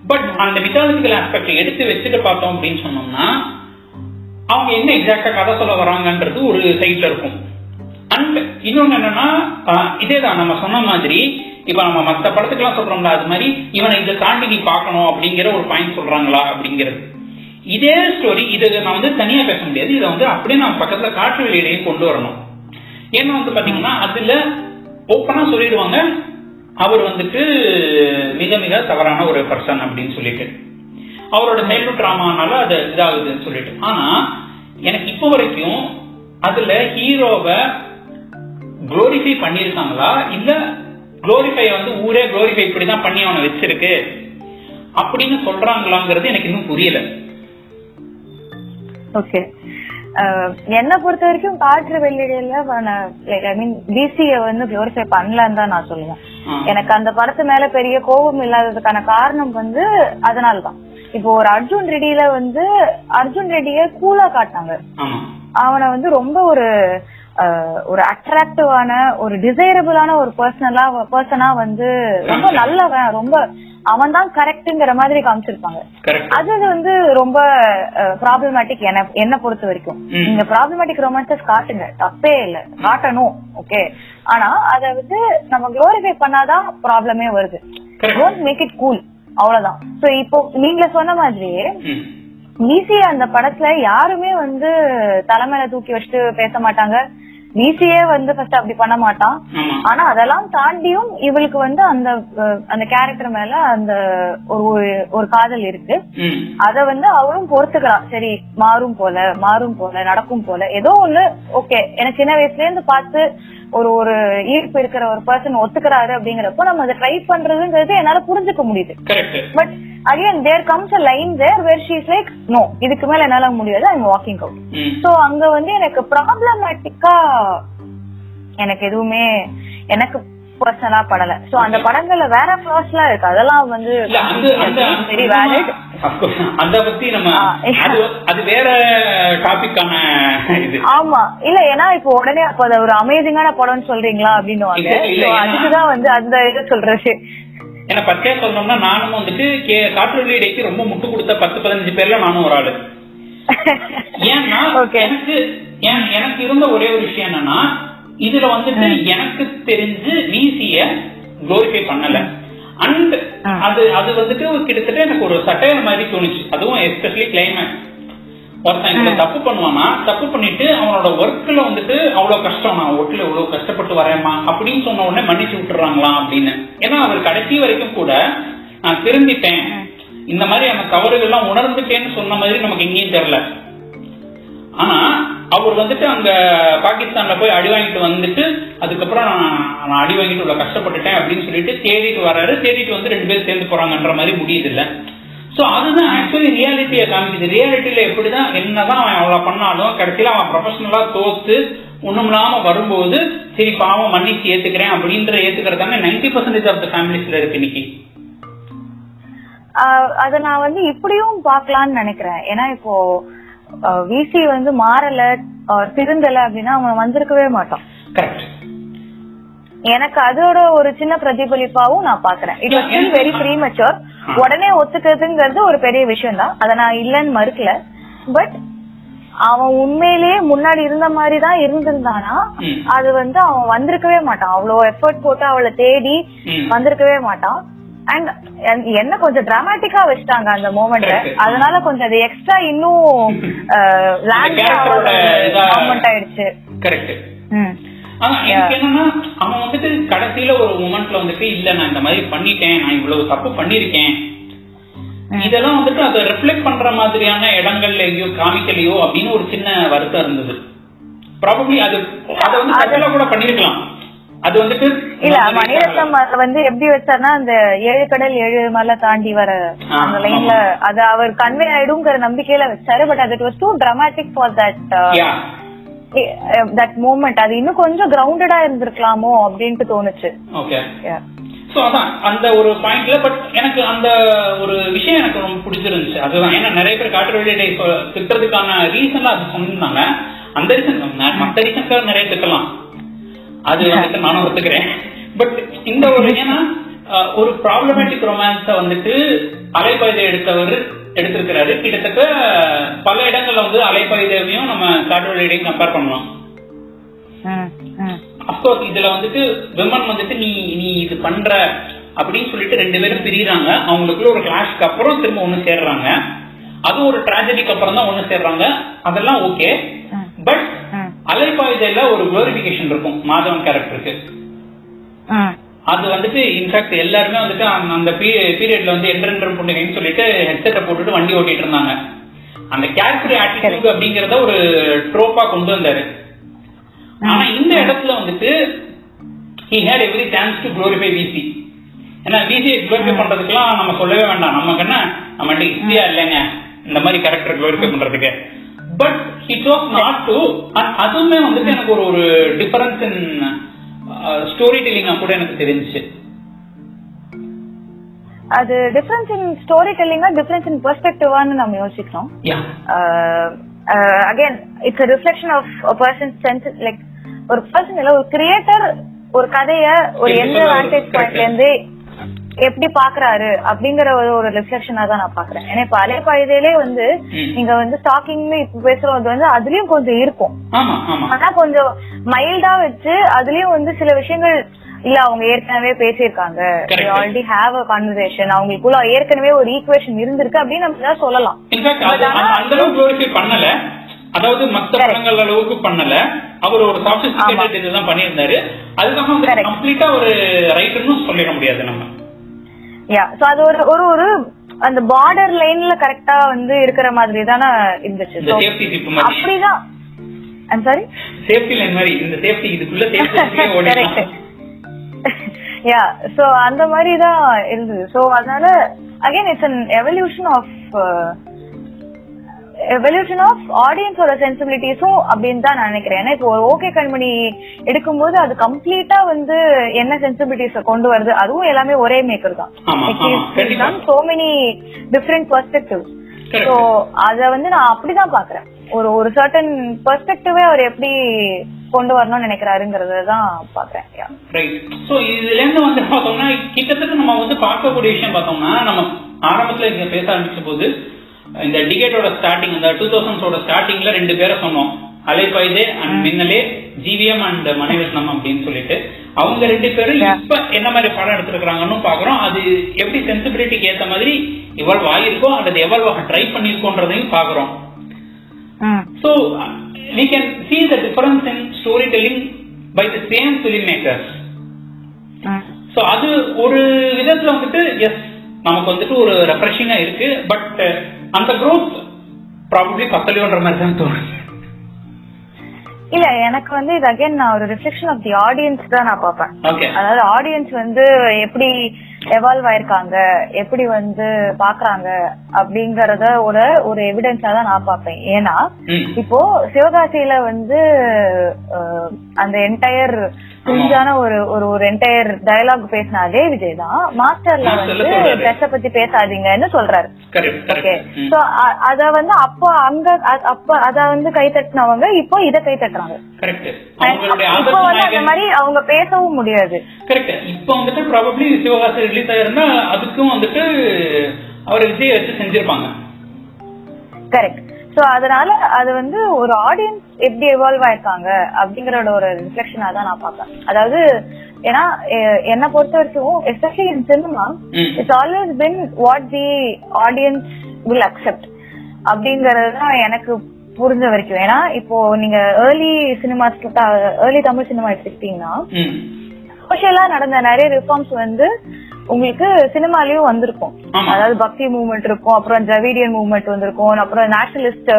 A: but அந்த மித்தாலஜிக்கல் ஆஸ்பெக்ட் எடுத்து வச்சுட்டு பார்த்தோம் அப்படின்னு சொன்னோம்னா அவங்க என்ன எக்ஸாக்டா கதை சொல்ல வராங்கன்றது ஒரு சைட்ல இருக்கும். அண்ட் இன்னொன்னு என்னன்னா இதேதான் நம்ம சொன்ன மாதிரி இப்ப நம்ம மத்த படத்துக்கெல்லாம் சொல்றோம்ல அது மாதிரி இவனை இதை தாண்டி நீ பார்க்கணும் அப்படிங்கிற ஒரு பாயிண்ட் சொல்றாங்களா அப்படிங்கிறது. இதே ஸ்டோரி இது நான் வந்து தனியா பேச முடியாது. இதை வந்து அப்படியே நம்ம பக்கத்துல காற்று வெளியிடையும் கொண்டு வரணும். ஏன்னா வந்து பாத்தீங்கன்னா அதுல ஓப்பனா சொல்லிடுவாங்க. அவர் வந்துட்டு மிக மிக தவறான ஒரு பர்சன் அப்படின்னு சொல்லிட்டு. அவரோட சைல்ட்ஹுட் ட்ராமானால அது இதாகுதுன்னு சொல்லிட்டு. ஆனா எனக்கு இப்போ வரைக்கும் அதுல ஹீரோவை குளோரிஃபை பண்ணியிருக்காங்களா? இல்ல குளோரிஃபை வந்து ஊரே குளோரிஃபை இப்படிதான் பண்ணி அவனை வச்சிருக்கு அப்படின்னு சொல்றாங்களாங்கிறது எனக்கு இன்னும் புரியல.
B: ஓகே என்னை பொறுத்த வரைக்கும் காற்று வெள்ளிடையில லைக் ஐ மீன் டிசிய வந்து குளோரிஃபை பண்ணலன்னு தான் நான் சொல்லுவேன். எனக்கு அந்த படத்து மேல பெரிய கோபம் இல்லாததுக்கான காரணம் வந்து அதனாலதான். இப்போ ஒரு அர்ஜுன் ரெட்டியில வந்து அர்ஜுன் ரெட்டிய கூலா காட்டினாங்க.
A: ஆமா.
B: அவனை வந்து ரொம்ப ஒரு ஒரு அட்ராக்டிவான ஒரு டிசைரபிளான ஒரு பர்சனலா பர்சனா வந்து ரொம்ப நல்லவன் ரொம்ப அவன் தான் கரெக்ட்ங்கிற மாதிரி காமிச்சிருப்பாங்க. அது வந்து ரொம்ப ப்ராப்ளமேட்டிக் என்ன என்ன பொறுத்த வரைக்கும். நீங்க ப்ராப்ளமேட்டிக் ரொமான்சஸ் காட்டுங்க. தப்பே இல்ல. காட்டணும். ஓகே ஆனா அத வந்து நம்ம குளோரிஃபை பண்ணாதான் ப்ராப்ளமே வருது. டோன்ட் மேக் இட் கூல் அவ்வளவுதான். சோ இப்போ நீங்க சொன்ன மாதிரியே ஈஸியா அந்த படத்துல யாருமே வந்து தலைமையில தூக்கி வச்சுட்டு பேச மாட்டாங்க. விசியே வந்து ஃபர்ஸ்ட் அப்படி பண்ண மாட்டான். ஆனா அதெல்லாம் தாண்டியும் இவளுக்கு வந்து அந்த அந்த கேரக்டர் மேல அந்த ஒரு ஒரு- காதல் இருக்கு. அத வந்து அவளும் பொறுத்துக்கலாம் சரி மாறும் போல மாறும் போல நடக்கும் போல. ஏதோ ஒண்ணு ஓகே எனக்கு சின்ன வயசுல இருந்து பார்த்து ஒரு ஒரு ஈர்ப்பு இருக்கிற ஒரு பர்சன் ஒத்துக்கிறாரு அப்படிங்கிறப்போ நம்ம அதை ட்ரை பண்றதுங்கிறது என்னால புரிஞ்சுக்க முடியுது. But again there comes a line there where she's like no இதுக்கு மேல என்னால முடியாது. ஐம் வாக்கிங் அவுட் சோ அங்க வந்து எனக்கு ப்ராப்ளமேட்டிக்கா எனக்கு எதுவுமே எனக்கு பர்சனலா படல. சோ அந்த படங்கள்ல வேற ஃபிளாஸ் எல்லாம் இருக்கு. அதெல்லாம் வந்து வெரி வேலிட்.
A: அந்த பத்தி நம்ம. அது அது வேற டாபிக்கான இது.
B: ஆமா. இல்ல ஏன்னா இப்போ உடனே அப்ப அது ஒரு அமேசிங்கான படம்னு சொல்றீங்களா அப்படின்னு அதுக்குதான் வந்து அந்த இது சொல்றது.
A: ஏன்னா பச்சையா சொல்லணும்னா நானும் வந்துட்டு கே காற்று டேக்கு ரொம்ப முட்டு கொடுத்த பத்து பதினஞ்சு பேர்ல நானும் ஒரு ஆளு. ஏன்னா. எனக்கு எனக்கு இருந்த ஒரே ஒரு விஷயம் என்னன்னா இதுல வந்துட்டு எனக்கு தெரிஞ்சு விசிய குளோரிஃபை பண்ணல. அண்ட். அது அது வந்துட்டு கிட்டத்தட்ட எனக்கு ஒரு சட்டையர் மாதிரி தோணுச்சு. அதுவும் எஸ்பெஷலி கிளைமேக்ஸ் ஒருத்தன் இதுல தப்பு பண்ணுவானா? தப்பு பண்ணிட்டு அவனோட ஒர்க்ல வந்துட்டு அவ்வளவு கஷ்டம் நான் ஒர்க்ல இவ்வளவு கஷ்டப்பட்டு வரேமா அப்படின்னு சொன்ன உடனே மன்னிச்சு விட்டுறாங்களா அப்படின்னு. ஏன்னா அவர் கடைசி வரைக்கும் கூட நான் திருந்திட்டேன். இந்த மாதிரி அந்த தவறுகள்லாம் உணர்ந்துட்டேன்னு சொன்ன மாதிரி நமக்கு எங்கேயும் தெரியல ஆனா அவர் வந்துட்டு அங்க பாகிஸ்தான்ல போய் அடி வாங்கிட்டு வந்துட்டு அதுக்கப்புறம் நான் நான் அடி வாங்கிட்டு இவ்வளவு கஷ்டப்பட்டுட்டேன் அப்படின்னு சொல்லிட்டு தேடிட்டு வர்றாரு தேடிட்டு வந்து ரெண்டு பேரும் சேர்ந்து போறாங்கன்ற மாதிரி முடியுது இல்ல சோ அதுதான் ஆக்சுவலி ரியாலிட்டியை காமிக்குது. ரியாலிட்டியில எப்படிதான் என்னதான் அவன் அவ்வளவு பண்ணாலும் கடைசியில அவன் ப்ரொஃபஷனலா தோத்து ஒண்ணும் இல்லாம வரும்போது சரி பாவம் மன்னிச்சு ஏத்துக்கிறேன் அப்படின்ற ஏத்துக்கிறதாங்க நைன்டி பர்சன்டேஜ் ஆஃப் த ஃபேமிலிஸ்ல இருக்கு இன்னைக்கு.
B: ஆஹ் அத நான் வந்து இப்படியும் பார்க்கலாம்னு நினைக்கிறேன். ஏன்னா இப்போ விசி வந்து மாறல திருந்தல அப்படின்னா அவன் வந்திருக்கவே மாட்டான். எனக்கு அதோட ஒரு சின்ன பிரதிபலிப்பாவும் நான் பாக்குறேன் it was still very premature உடனே ஒத்துக்கிறதுங்கிறது ஒரு பெரிய விஷயம் தான் அதை நான் இல்லைன்னு மறுக்கல. பட் அவன் உண்மையிலேயே முன்னாடி இருந்த மாதிரி தான் இருந்திருந்தானா. அது வந்து அவன் வந்திருக்கவே மாட்டான். அவ்வளவு எஃபர்ட் போட்டு அவளை தேடி. வந்திருக்கவே மாட்டான். அண்ட் என்ன கொஞ்சம் டிராமாட்டிக்கா வச்சுட்டாங்க அந்த மூமெண்ட்ல
A: Correct.
B: அதனால கொஞ்சம் அது எக்ஸ்ட்ரா இன்னும் லேண்ட்
A: இதா-
B: மூமெண்ட் ஆயிடுச்சு.
A: கரெக்ட் என்னன்னா அவன் வந்துட்டு கடைசியில ஒரு மூமெண்ட்ல வந்துட்டு இல்ல நான் இந்த மாதிரி பண்ணிட்டேன். நான் இவ்வளவு தப்பு பண்ணிருக்கேன் இதெல்லாம் வந்துட்டு அதை ரிஃப்ளெக்ட் பண்ற மாதிரியான இடங்கள்லயோ காமிக்கலையோ அப்படின்னு ஒரு சின்ன வருத்தம் இருந்தது. ப்ராபப்ளி அது அதை வந்து கூட பண்ணிருக்கலாம் அது வந்துட்டு
B: இல்ல மணிரத்னம் வந்து எப்படி வச்சார்னா அந்த ஏழு கடல் ஏழு மலை தாண்டி வர அந்த லைன்ல அது அவர் கன்வே ஆயிடுங்கிற நம்பிக்கையில வச்சாரு பட் அது was too dramatic for that that moment அது இன்னும் கொஞ்சம் கிரவுண்டடா இருந்திருக்கலாமோ அப்படின்ட்டு தோணுச்சு.
A: சோ அதான் அந்த ஒரு பாயிண்ட்ல பட் எனக்கு அந்த ஒரு விஷயம் எனக்கு ரொம்ப பிடிச்சிருந்துச்சு. அதுதான் ஏன்னா நிறைய பேர் காற்று வெளியிடை திட்டுறதுக்கான ரீசன்லாம் அது சொன்னாங்க. அந்த ரீசன் மத்த ரீசன்க்காக நிறைய திட்டலாம். அது வந்துட்டு நானும் ஒத்துக்கிறேன். பட் இந்த ஒரு ஏன்னா ஒரு ப்ராப்ளமேட்டிக் ரொமான்ஸ வந்துட்டு அலைப்பாய்தை எடுத்தவர் எடுத்திருக்கிறாரு. கிட்டத்தட்ட பல இடங்கள்ல வந்து அலைப்பாய்தையும் நம்ம காற்று வெளியிடையும் கம்பேர் பண்ணலாம். அப்கோர்ஸ் இதுல வந்துட்டு விமன் வந்துட்டு நீ நீ இது பண்ற அப்படின்னு சொல்லிட்டு ரெண்டு பேரும் பிரியறாங்க. அவங்களுக்குள்ள ஒரு கிளாஷ்க்கு அப்புறம் திரும்ப ஒண்ணு சேர்றாங்க. அது ஒரு டிராஜடிக்கு அப்புறம் தான் ஒண்ணு சேர்றாங்க. அதெல்லாம் ஓகே. பட்
B: ம்.
A: அலைப்பாயுதையில ஒரு குளோரிபிகேஷன் இருக்கும் மாதவன் கேரக்டருக்கு. அது வந்துட்டு இன்ஃபேக்ட் எல்லாருமே வந்துட்டு அந்த- பீரியட்ல வந்து என்றென்றும் புண்ணியன்னு சொல்லிட்டு ஹெட்செட்டை போட்டுட்டு வண்டி ஓட்டிட்டு இருந்தாங்க. அந்த கேரக்டர் ஆட்டிடியூட் அப்படிங்கறத ஒரு ட்ரோப்பா கொண்டு வந்தாரு. ஆனா இந்த இடத்துல வந்துட்டு he had every chance to glorify விசி ஏன்னா விசி குளோரிஃபை பண்றதுக்குலாம் நம்ம சொல்லவே வேண்டாம். நமக்கு என்ன நம்ம ஹிஸ்டியா இல்லைங்க. இந்த மாதிரி கேரக்டர் குளோரிஃபை பண்றதுக்கு. But he chose not to அதுவுமே வந்துட்டு எனக்கு ஒரு ஒரு டிஃபரன்ஸ் இன் ஸ்டோரி டெல்லிங்கா கூட எனக்கு தெரிஞ்சுச்சு.
B: அது டிஃபரன்ஸ் இன் ஸ்டோரி டெல்லிங்கா டிஃபரன்ஸ் இன் பெர்ஸ்பெக்டிவான்னு நம்ம யோசிக்கிறோம். Again it's reflection of person sense like ஒரு பர்சன் இல்ல ஒரு கிரியேட்டர் ஒரு கதைய ஒரு எந்த வாண்டேஜ். பாயிண்ட்ல இருந்து எப்படி பாக்குறாரு அப்படிங்கிற ஒரு ஒரு ரிஃப்ளெக்ஷனா தான் நான் பாக்குறேன். ஏன்னா இப்ப அலைப்பாயுதையிலே வந்து. நீங்க வந்து ஸ்டாக்கிங்னு இப்ப பேசுறது வந்து அதுலயும் கொஞ்சம் இருக்கும். ஆனா கொஞ்சம் மைல்டா வச்சு அதுலயும் வந்து சில விஷயங்கள் இல்ல அவங்க ஏற்கனவே பேசியிருக்காங்க. ஆல்ரெடி ஹேவ் அ கான்வர்சேஷன் அவங்களுக்குள்ள ஏற்கனவே ஒரு ஈக்குவேஷன் இருந்திருக்கு அப்படின்னு நம்ம சொல்லலாம்.
A: அந்த- அளவுக்கு பண்ணல. அதாவது மத்த படங்கள் அளவுக்கு பண்ணல. அவர் ஒரு சாபிஸ்டிகேட்டட் இதுதான் பண்ணியிருந்தாரு.
B: Correct.
A: கம்ப்ளீட்டா ஒரு ரைட்டர்னு சொல்லிட முடியாது நம்ம.
B: யா சோ அது ஒரு ஒரு ஒரு அந்த பார்டர் லைன்ல கரெக்டா வந்து இருக்கிற மாதிரி தானே இருந்துச்சு. அப்படிதான். ஐம் சாரி
A: சேஃப்டி லைன் மாதிரி இந்த சேஃப்டி இதுக்குள்ள சேஃப்டி ஓடிடலாம்.
B: யா சோ அந்த மாதிரி தான் இருந்தது. சோ அதனால again it's an evolution of evolution of ஆடியன்ஸோட சென்சிபிலிட்டிஸும் அப்படின்னு தான் நான் நினைக்கிறேன். ஏன்னா இப்போ ஓகே கண்மணி எடுக்கும்போது அது கம்ப்ளீட்டா வந்து என்ன சென்சிபிலிட்டிஸ கொண்டு வருது அதுவும் எல்லாமே ஒரே மேக்கர் தான். So many different perspective. So அத வந்து நான் அப்படிதான் பாக்குறேன் ஒரு ஒரு சர்டன் பெர்ஸ்பெக்டிவே அவர் எப்படி கொண்டு வரணும்னு நினைக்கிறாருங்கிறத தான் பாக்குறேன்
A: சோ இதுல இருந்து வந்து பார்த்தோம்னா கிட்டத்தட்ட நம்ம வந்து பார்க்கக்கூடிய விஷயம் பார்த்தோம்னா நம்ம ஆரம்பத்துல பேச ஆரம்பிச்ச போது இந்த டிகேட்டோட ஸ்டார்டிங் இந்த டூ தௌசண்ட்ஸோட ஸ்டார்டிங்ல ரெண்டு பேரை சொன்னோம். Alaipayuthey and Minnale GVM and Mani Ratnam அப்படின்னு சொல்லிட்டு. அவங்க ரெண்டு பேரும். இப்ப என்ன மாதிரி படம் எடுத்திருக்காங்கன்னு பாக்குறோம் அது எப்படி சென்சிபிலிட்டிக்கு ஏத்த மாதிரி எவால்வ் ஆகிருக்கோ அல்லது எவால்வ் ஆக ட்ரை பண்ணிருக்கோன்றதையும் பாக்குறோம்
B: ம்
A: So uh, we can see the difference in storytelling by the same filmmakers.
B: Hmm
A: so அது ஒரு விதத்துல வந்துட்டு எஸ் நமக்கு வந்துட்டு ஒரு ரெஃப்ரெஷிங்கா இருக்கு. பட் அந்த growth ப்ராபப்ளி பத்தலையோன்ற மாதிரி தான் தோணுது.
B: இல்ல எனக்கு வந்து இது அகைன் நான் ஒரு ரிஃப்ளெக்ஷன் ஆஃப் தி ஆடியன்ஸ் தான் நான் பார்ப்பேன். அதாவது ஆடியன்ஸ் வந்து எப்படி எவால்வ் ஆயிருக்காங்க எப்படி வந்து பாக்குறாங்க அப்படிங்கறத ஒரு ஒரு எவிடன்ஸா தான் நான் பார்ப்பேன். ஏன்னா இப்போ சிவகாசியில வந்து அந்த என்டையர் குஞ்சான ஒரு ஒரு ஒரு என்டையர் டயலாக் பேசின அதே விஜய் தான். மாஸ்டர்ல வந்து. ட்ரெஸ்ஸ பத்தி பேசாதீங்கன்னு சொல்றாரு. ஓகே சோ அத வந்து அப்ப அங்க அப்ப அத வந்து கை தட்டினவங்க இப்போ இத கை தட்டுறாங்க. இப்போ வந்து அந்த மாதிரி அவங்க பேசவும் முடியாது.
A: கரெக்ட் இப்போ வந்துட்டு ப்ராபப்ளி சிவகாசி ரிலீஸ் ஆயிருந்தா அதுக்கும் வந்துட்டு அவர் விஜய் வச்சு செஞ்சிருப்பாங்க.
B: கரெக்ட் சோ அதனால அது வந்து ஒரு ஆடியன்ஸ் எப்படி எவால்வ் ஆயிருக்காங்க அப்படிங்கறத ஒரு ரிஃப்ளெக்ஷனா தான் நான் பார்ப்பேன். அதாவது ஏன்னா என்னை பொறுத்த வரைக்கும் especially in cinema it's always been what the audience will accept அப்படிங்கறது தான் எனக்கு புரிஞ்ச வரைக்கும். ஏன்னா இப்போ நீங்க early cinema early Tamil cinema எடுத்துக்கிட்டீங்கன்னா சோஷியலா நடந்த நிறைய ரிஃபார்ம்ஸ் வந்து உங்களுக்கு சினிமாலயும் வந்திருக்கும். அதாவது பக்தி மூவ்மெண்ட் இருக்கும் அப்புறம் திராவிடியன் மூவ்மெண்ட் வந்திருக்கும் அப்புறம் நேஷனலிஸ்ட்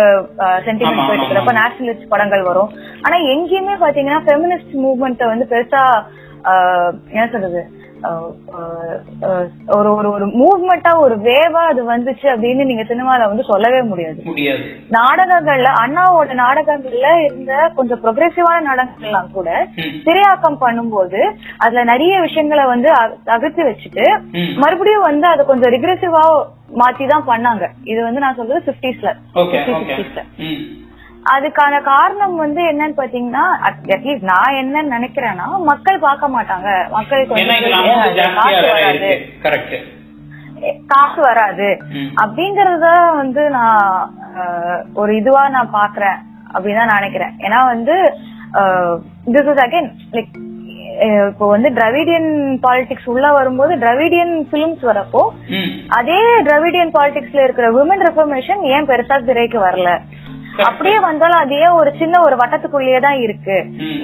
B: சென்டிமெண்ட் போயிட்டு இருக்கிறப்ப. நேஷனலிஸ்ட் படங்கள் வரும் ஆனா எங்கேயுமே பாத்தீங்கன்னா ஃபெமினிஸ்ட் மூவ்மெண்ட் வந்து பெருசா என்ன சொல்றது ஒரு ஒரு ஒரு மூவ்மெண்டா ஒரு வேவா அது வந்துச்சு அப்படின்னு நீங்க சினிமால வந்து சொல்லவே முடியாது. நாடகங்கள்ல அண்ணாவோட நாடகங்கள்ல இருந்த கொஞ்சம் ப்ரொக்ரெசிவான நாடகங்கள்லாம் கூட திரையாக்கம் பண்ணும்போது அதுல நிறைய விஷயங்களை வந்து அ- தவிர்த்து வச்சுட்டு மறுபடியும் வந்து அதை கொஞ்சம் ரிக்ரெசிவா மாத்தி தான் பண்ணாங்க. இது வந்து நான் சொல்றது பிப்டிஸ்ல
A: ஓகே ம்.
B: அதுக்கான காரணம் வந்து என்னன்னு பாத்தீங்கன்னா அட்லீஸ்ட் நான் என்னன்னு நினைக்கிறேன்னா மக்கள் பார்க்க மாட்டாங்க. மக்களுக்கு வந்து காசு வராது.
A: இருக்கு கரெக்ட்
B: காசு வராது.
A: ம்.
B: அப்படிங்கறத வந்து நான் ஒரு இதுவா நான் பாக்குறேன் அப்படின்னு தான் நான் நினைக்கிறேன். ஏன்னா வந்து திஸ் இஸ் அகைன் லைக் இப்போ வந்து டிராவிடியன் பாலிடிக்ஸ் உள்ள வரும்போது டிராவிடியன் பிலிம்ஸ் வரப்போ அதே டிராவிடியன் பாலிடிக்ஸ்ல இருக்கிற விமன் ரெஃபர்மேஷன் ஏன் பெருசா திரைக்கு வரல? அப்படியே வந்தாலும் அது ஏன் ஒரு சின்ன ஒரு வட்டத்துக்குள்ளேயே தான் இருக்கு.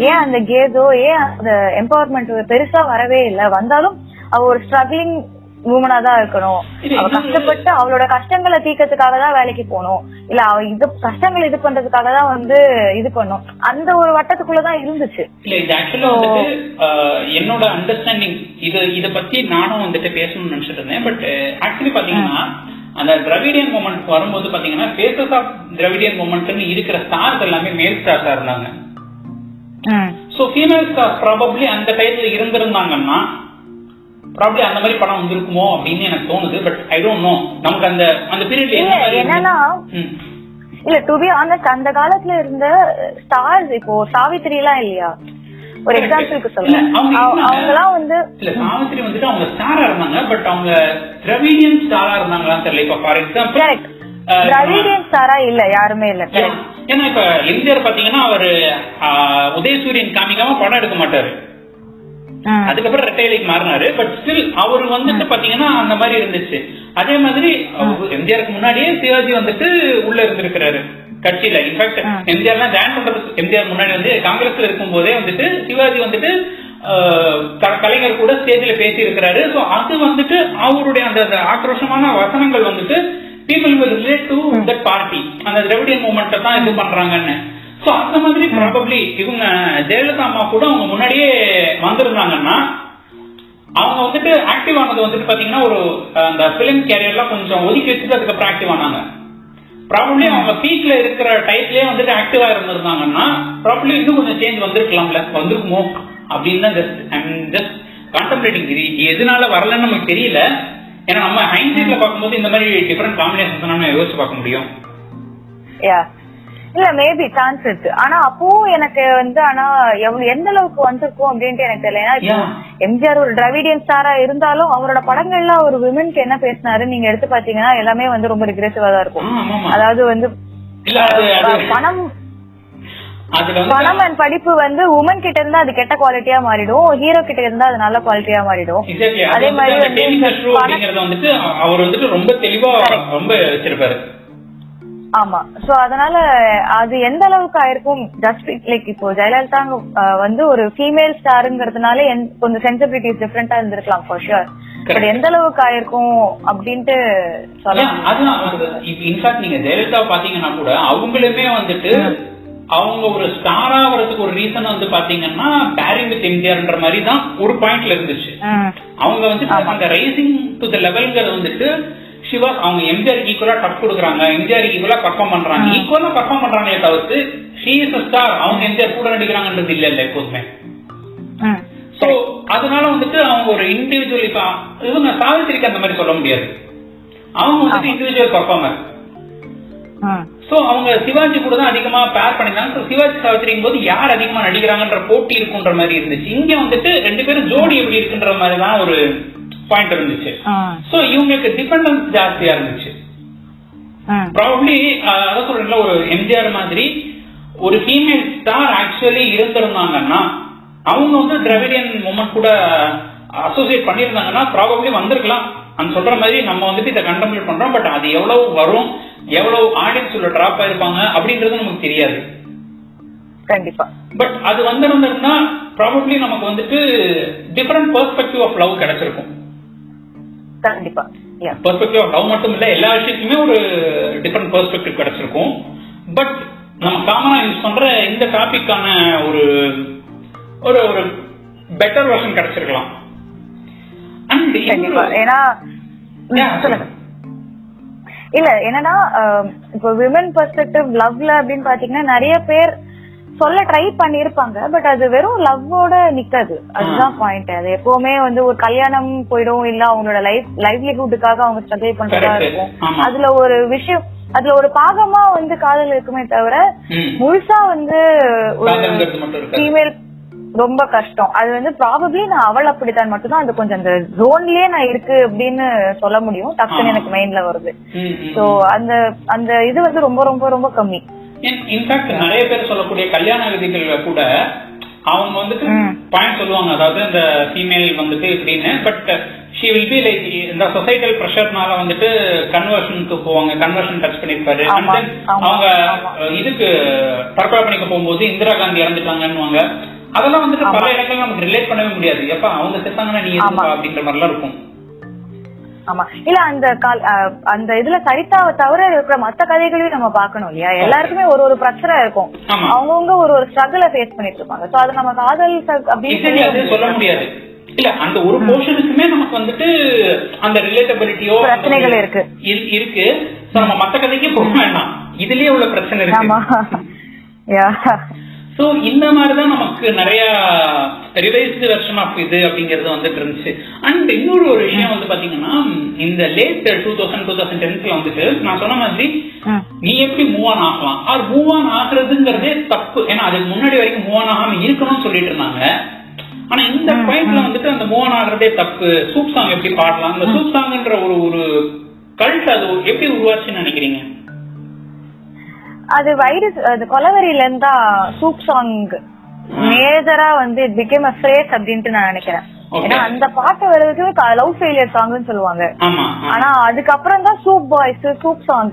B: ஏன் அந்த கேதோ ஏன் அந்த எம்பவர்மெண்ட் பெருசா வரவே இல்ல. வந்தாலும் அவ ஒரு ஸ்ட்ரகிளிங் உமனா தான் இருக்கணும். அவ கஷ்டப்பட்டு அவளோட கஷ்டங்களை தீர்க்கறதுக்காக தான் வேலைக்கு போகணும். இல்ல அவ இது கஷ்டங்கள் இது பண்றதுக்காக தான் வந்து இது பண்ணும். அந்த ஒரு வட்டத்துக்குள்ளதான் இருந்துச்சு.
A: இல்ல இது ஆக்சுவலா வந்துட்டு ஆஹ், என்னோட அண்டர்ஸ்டாண்டிங் இது இத பத்தி நானும் வந்துட்டு பேசணும்னு நினைச்சிட்டு இருந்தேன். பட் ஆக்சுவலி பாத்தீங்கன்னா அந்த திராவிடியன் மூமெண்ட் வரும்போது பாத்தீங்கன்னா ஃபேசஸ் ஆஃப் திராவிடியன் மூமெண்ட்னு இருக்கிற ஸ்டார்ஸ் எல்லாமே மேல் ஸ்டார்ஸா இருந்தாங்க. சோ ஃபீமேல் ஸ்டார் ப்ராபப்ளி அந்த டைம்ல இருந்திருந்தாங்கன்னா ப்ராப்ளி அந்த மாதிரி படம் வந்திருக்குமோ அப்படின்னு எனக்கு தோணுது. பட் ஐ டோன்ட் நோ நமக்கு அந்த அந்த பீரியட்ல
B: என்னன்னா. இல்ல டு பி ஆனஸ்ட் அந்த காலத்துல இருந்த ஸ்டார்ஸ் இப்போ சாவித்திரி எல்லாம் இல்லையா? ஒரு. எக்ஸாம்பிளுக்கு சொல்றேன்
A: அவங்க.
B: அவங்கலாம் வந்து
A: இல்ல சாவித்திரி வந்துட்டு அவங்க ஸ்டாரா இருந்தாங்க பட் அவங்க திராவிடியன் ஸ்டாரா இருந்தாங்களான்னு தெரியல இப்ப ஃபார் எக்ஸாம்பிள்
B: திராவிடியன் ஸ்டாரா இல்ல யாருமே இல்ல.
A: ஏன்னா இப்ப எம்ஜிஆர் பாத்தீங்கன்னா அவரு உதயசூரியன் காமிக்காம படம் எடுக்க மாட்டாரு. அதுக்கப்புறம் ரெட்டையிலைக்கு மாறினாரு பட் ஸ்டில் அவர் வந்துட்டு பாத்தீங்கன்னா அந்த மாதிரி இருந்துச்சு அதே மாதிரி எம்ஜிஆருக்கு முன்னாடியே சிவாஜி வந்துட்டு உள்ள இருந்திருக்கிறாரு கட்சியில. இன்ஃபேக்ட் எம்ஜிஆர் ஜாயின் பண்றதுக்கு எம்ஜிஆர் முன்னாடி வந்து காங்கிரஸ்ல இருக்கும் போதே வந்துட்டு சிவாஜி வந்துட்டு கலைஞர் கூட ஸ்டேஜ்ல பேசி இருக்கிறாரு சோ அது வந்துட்டு அவருடைய அந்த ஆக்ரோஷமான வசனங்கள் வந்துட்டு people will relate to that party அந்த திராவிடியன் மூமெண்ட்டை தான் இது பண்றாங்கன்னு. சோ அந்த மாதிரி ப்ராபப்ளி இவங்க ஜெயலலிதா அம்மா கூட அவங்க முன்னாடியே வந்திருந்தாங்கன்னா அவங்க வந்துட்டு ஆக்டிவ் ஆனது வந்துட்டு பாத்தீங்கன்னா ஒரு அந்த பிலிம் கேரியர்லாம் கொஞ்சம் ஒதுக்கி வச்சுட்டு அதுக்கப்புறம் ஆக்டிவ் ஆனாங்க. ப்ராபப்ளி அவங்க பீக்ல இருக்கிற டைப்லயே வந்துட்டு ஆக்டிவா இருந்திருந்தாங்கன்னா ப்ராபப்ளி இன்னும் கொஞ்சம் சேஞ்ச் வந்திருக்கலாம்ல. வந்திருக்குமோ? அப்படின்னு தான் ஜஸ்ட் ஐம் ஜஸ்ட் கான்டம்ப்ளேட்டிங் இது எதனால வரலன்னு நமக்கு தெரியல. ஏன்னா நம்ம ஹைன்சைட்ல பார்க்கும்போது இந்த மாதிரி டிஃபரெண்ட் காம்பினேஷன் நம்ம யோசிச்சு பார்க்க முடியும்.
B: யா இல்ல மேபி சான்ஸ் இருக்கு. ஆனா அப்பவும் எனக்கு வந்து ஆனா எவ்வளவு எந்த அளவுக்கு வந்திருக்கும் அப்படின்ட்டு எனக்கு தெரியல. ஏன்னா. எம்ஜிஆர் ஒரு டிராவிடியன் ஸ்டாரா இருந்தாலும் அவரோட படங்கள்ல ஒரு விமனுக்கு என்ன பேசினாரு நீங்க எடுத்து பாத்தீங்கன்னா எல்லாமே வந்து ரொம்ப ரிக்ரெசிவா தான் இருக்கும். அதாவது வந்து பணம் பணம் அண்ட் படிப்பு வந்து உமன் கிட்ட இருந்தா அது கெட்ட குவாலிட்டியா மாறிடும். ஹீரோ கிட்ட இருந்தா அது நல்ல குவாலிட்டியா மாறிடும்.
A: அது
B: மாதிரி
A: அவர் வந்துட்டு ரொம்ப தெளிவா ரொம்ப வச்சிருப்பாரு.
B: ஆமா. சோ அதனால அது எந்த அளவுக்கு ஆயிருக்கும்? ஜஸ்ட் லைக் இப்போ ஜெயலலிதா வந்து ஒரு ஃபீமேல் ஸ்டாருங்கிறதுனால கொஞ்சம் சென்சிபிலிட்டிஸ் டிஃப்ரெண்டா இருந்திருக்கலாம் ஃபார் ஷுர் பட். எந்த அளவுக்கு ஆயிருக்கும் அப்படின்ட்டு
A: இன்ஃபேக்ட் நீங்க ஜெயலலிதா பாத்தீங்கன்னா கூட அவங்களுமே வந்துட்டு அவங்க ஒரு ஸ்டார் ஆகிறதுக்கு ஒரு ரீசன் வந்து பாத்தீங்கன்னா பேரிங் வித் எம்ஜிஆர்ன்ற மாதிரி தான் ஒரு பாயிண்ட்ல இருந்துச்சு. அவங்க வந்துட்டு அந்த ரைசிங் டு த லெவல்ங்கிறது வந்துட்டு சிவா அவங்க எம்ஜிஆர் ஈக்குவலா டப் கொடுக்குறாங்க. எம்ஜிஆர் ஈக்குவலா பர்ஃபார்ம் பண்றாங்க. ஈக்குவலா பர்ஃபார்ம் பண்றாங்களே தவிர்த்து ஷீ இஸ் ஸ்டார் அவங்க எம்ஜிஆர் கூட நடிக்கிறாங்கன்றது இல்ல இல்ல எப்போதுமே. சோ அதனால வந்துட்டு அவங்க ஒரு இண்டிவிஜுவல் இப்ப இவங்க சாவித்திரிக்கு அந்த மாதிரி சொல்ல முடியாது. அவங்க வந்துட்டு இண்டிவிஜுவல் பர்ஃபார்மர் சோ அவங்க சிவாஜி கூட தான் அதிகமா பேர் பண்ணிருந்தாங்க. So, சிவாஜி சாவித்திரிக்கும் போது யார் அதிகமா நடிக்கிறாங்கன்ற போட்டி இருக்குன்ற மாதிரி இருந்துச்சு. இங்க வந்துட்டு ரெண்டு பேரும் ஜோடி எப்படி இருக்குன்ற மாதிரி தான் ஒரு பாயிண்ட் இருந்துச்சு. சோ இவங்களுக்கு டிபெண்டன்ஸ் ஜாஸ்தியா இருந்துச்சு. ப்ராபப்ளி அதான் சொல்றேன்ல ஒரு எம்ஜிஆர் மாதிரி ஒரு ஃபீமேல் ஸ்டார் ஆக்சுவலி இருந்திருந்தாங்கன்னா அவங்க வந்து திராவிடியன் மூமெண்ட் கூட அசோசியேட் பண்ணியிருந்தாங்கன்னா ப்ராபப்ளி வந்திருக்கலாம். அந்த சொல்ற மாதிரி நம்ம வந்துட்டு இதை கண்டெம்ப்ளேட் பண்றோம். பட் அது எவ்வளவு வரும் எவ்வளவு ஆடியன்ஸ் உள்ள டிராப் ஆயிருப்பாங்க அப்படின்றது நமக்கு தெரியாது.
B: கண்டிப்பா.
A: பட் அது வந்திருந்ததுன்னா ப்ராபப்ளி நமக்கு வந்துட்டு டிஃபரெண்ட் பெர்ஸ்பெக்டிவ் ஆஃப் லவ் கிடைச்சிருக்கும்.
B: கண்டிப்பா.
A: பெர்ஸ்பெக்டிவ் லவ் மட்டும் இல்ல எல்லா விஷயத்துக்குமே ஒரு டிஃபரெண்ட் பெர்ஸ்பெக்டிவ் கிடைச்சிருக்கும். பட் நம்ம காமனா யூஸ் பண்ற இந்த டாபிக்கான ஒரு ஒரு ஒரு பெட்டர் வெர்ஷன் கிடைச்சிருக்கலாம். அண்ட்
B: ஏன்னா இல்ல என்னன்னா இப்போ விமன் பெர்ஸ்பெக்டிவ் லவ்ல அப்படின்னு பாத்தீங்கன்னா நிறைய பேர் சொல்ல ட்ரை பண்ணிருப்பாங்க பட் அது வெறும் லவ்வோட நிக்காது அதுதான் பாயிண்ட் அது எப்பவுமே வந்து ஒரு கல்யாணம் போயிடும் இல்ல அவங்களோட லைஃப் லைவ்லிஹுட்டுக்காக அவங்க ஸ்ட்ரகிள் பண்றதா. இருக்கும். அதுல ஒரு விஷயம் அதுல ஒரு பாகமா வந்து காதல் இருக்குமே தவிர. முழுசா வந்து ஒரு. ஃபீமேல் ரொம்ப கஷ்டம் அது வந்து ப்ராபப்ளி நான் அவள் அப்படித்தான் மட்டும்தான் அது கொஞ்சம் அந்த ஜோன்லயே நான் இருக்கு அப்படின்னு சொல்ல முடியும் டக்குன்னு. எனக்கு மைண்ட்ல வருது. சோ அந்த அந்த இது வந்து ரொம்ப ரொம்ப ரொம்ப கம்மி
A: இன்ஃபேக்ட் நிறைய பேர் சொல்லக்கூடிய கல்யாண விதிகள்ல கூட அவங்க வந்துட்டு. பாயிண்ட் சொல்லுவாங்க. அதாவது இந்த ஃபீமேல் வந்துட்டு இப்படின்னு. But she will be like இந்த சொசைட்டல் ப்ரெஷர்னால வந்துட்டு கன்வர்ஷனுக்கு போவாங்க. கன்வர்ஷன் டச் பண்ணிருப்பாரு அவங்க. அஹ், இதுக்கு தற்கொலை பண்ணிக்க போகும்போது இந்திரா காந்தி இறந்துட்டாங்கன்னுவாங்க. அதெல்லாம் வந்துட்டு பல இடங்கள்ல நமக்கு ரிலேட் பண்ணவே முடியாது. எப்ப அவங்க செத்தாங்கன்னா நீ. அப்படின்ற மாதிரிலாம் இருக்கும்.
B: ஆமா. இல்ல அந்த கால் அந்த இதுல சரிதாவை தவிர இருக்கிற மத்த கதைகளையும் நம்ம பார்க்கணும் இல்லையா? எல்லாருக்குமே ஒரு ஒரு பிரச்சனை இருக்கும். அவங்கவுங்க ஒரு ஒரு ஸ்ட்ரகிள ஃபேஸ் பண்ணிட்டு இருப்பாங்க. சோ அது நம்ம காதல் அப்படின்னு
A: சொல்ல முடியாது. இல்ல அந்த ஒரு போர்ஷனுக்குமே நமக்கு வந்துட்டு அந்த ரிலேட்டபிலிட்டியோ
B: பிரச்சனைகள் இருக்கு.
A: இருக்கு. நம்ம மத்த கதைக்கு போக வேண்டாம். இதுலயே உள்ள பிரச்சனை
B: ஆமா.
A: இருக்கு சோ இந்த மாதிரிதான் நமக்கு நிறைய ரிவைஸ்டு வெர்ஷன் ஆஃப் இது அப்படிங்கறது வந்துட்டு இருந்துச்சு. அண்ட் இன்னொரு ஒரு விஷயம் வந்து பாத்தீங்கன்னா இந்த late two thousand two thousand டென்த்ல வந்துட்டு நான் சொன்ன மாதிரி. நீ எப்படி மூவ் ஆன் ஆகலாம்? ஆர் மூவ் ஆன் ஆகுறதுங்கிறதே தப்பு. ஏன்னா அதுக்கு முன்னாடி வரைக்கும் மூவ் ஆன் ஆகாம இருக்கணும்னு சொல்லிட்டு இருந்தாங்க. ஆனா இந்த பாயிண்ட்ல வந்துட்டு அந்த மூவ் ஆன் ஆகுறதே தப்பு. சூப் சாங் எப்படி பாடலாம்? அந்த சூப் சாங்ன்ற ஒரு ஒரு கல்ட் அது எப்படி உருவாச்சுன்னு நினைக்கிறீங்க?
B: அது வைரஸ் அது கொலவெறியில இருந்தா சூப் சாங் மேஜரா வந்து இட் பிகேம் அ ஃப்ரேஸ் அப்படின்ட்டு நான் நினைக்கிறேன். ஏன்னா அந்த பாட்டு வர்றதுக்கு லவ் ஃபெயிலியர் சாங்னு சொல்லுவாங்க. ஆனா அதுக்கப்புறம் தான் சூப் பாய்ஸ் சூப் சாங்.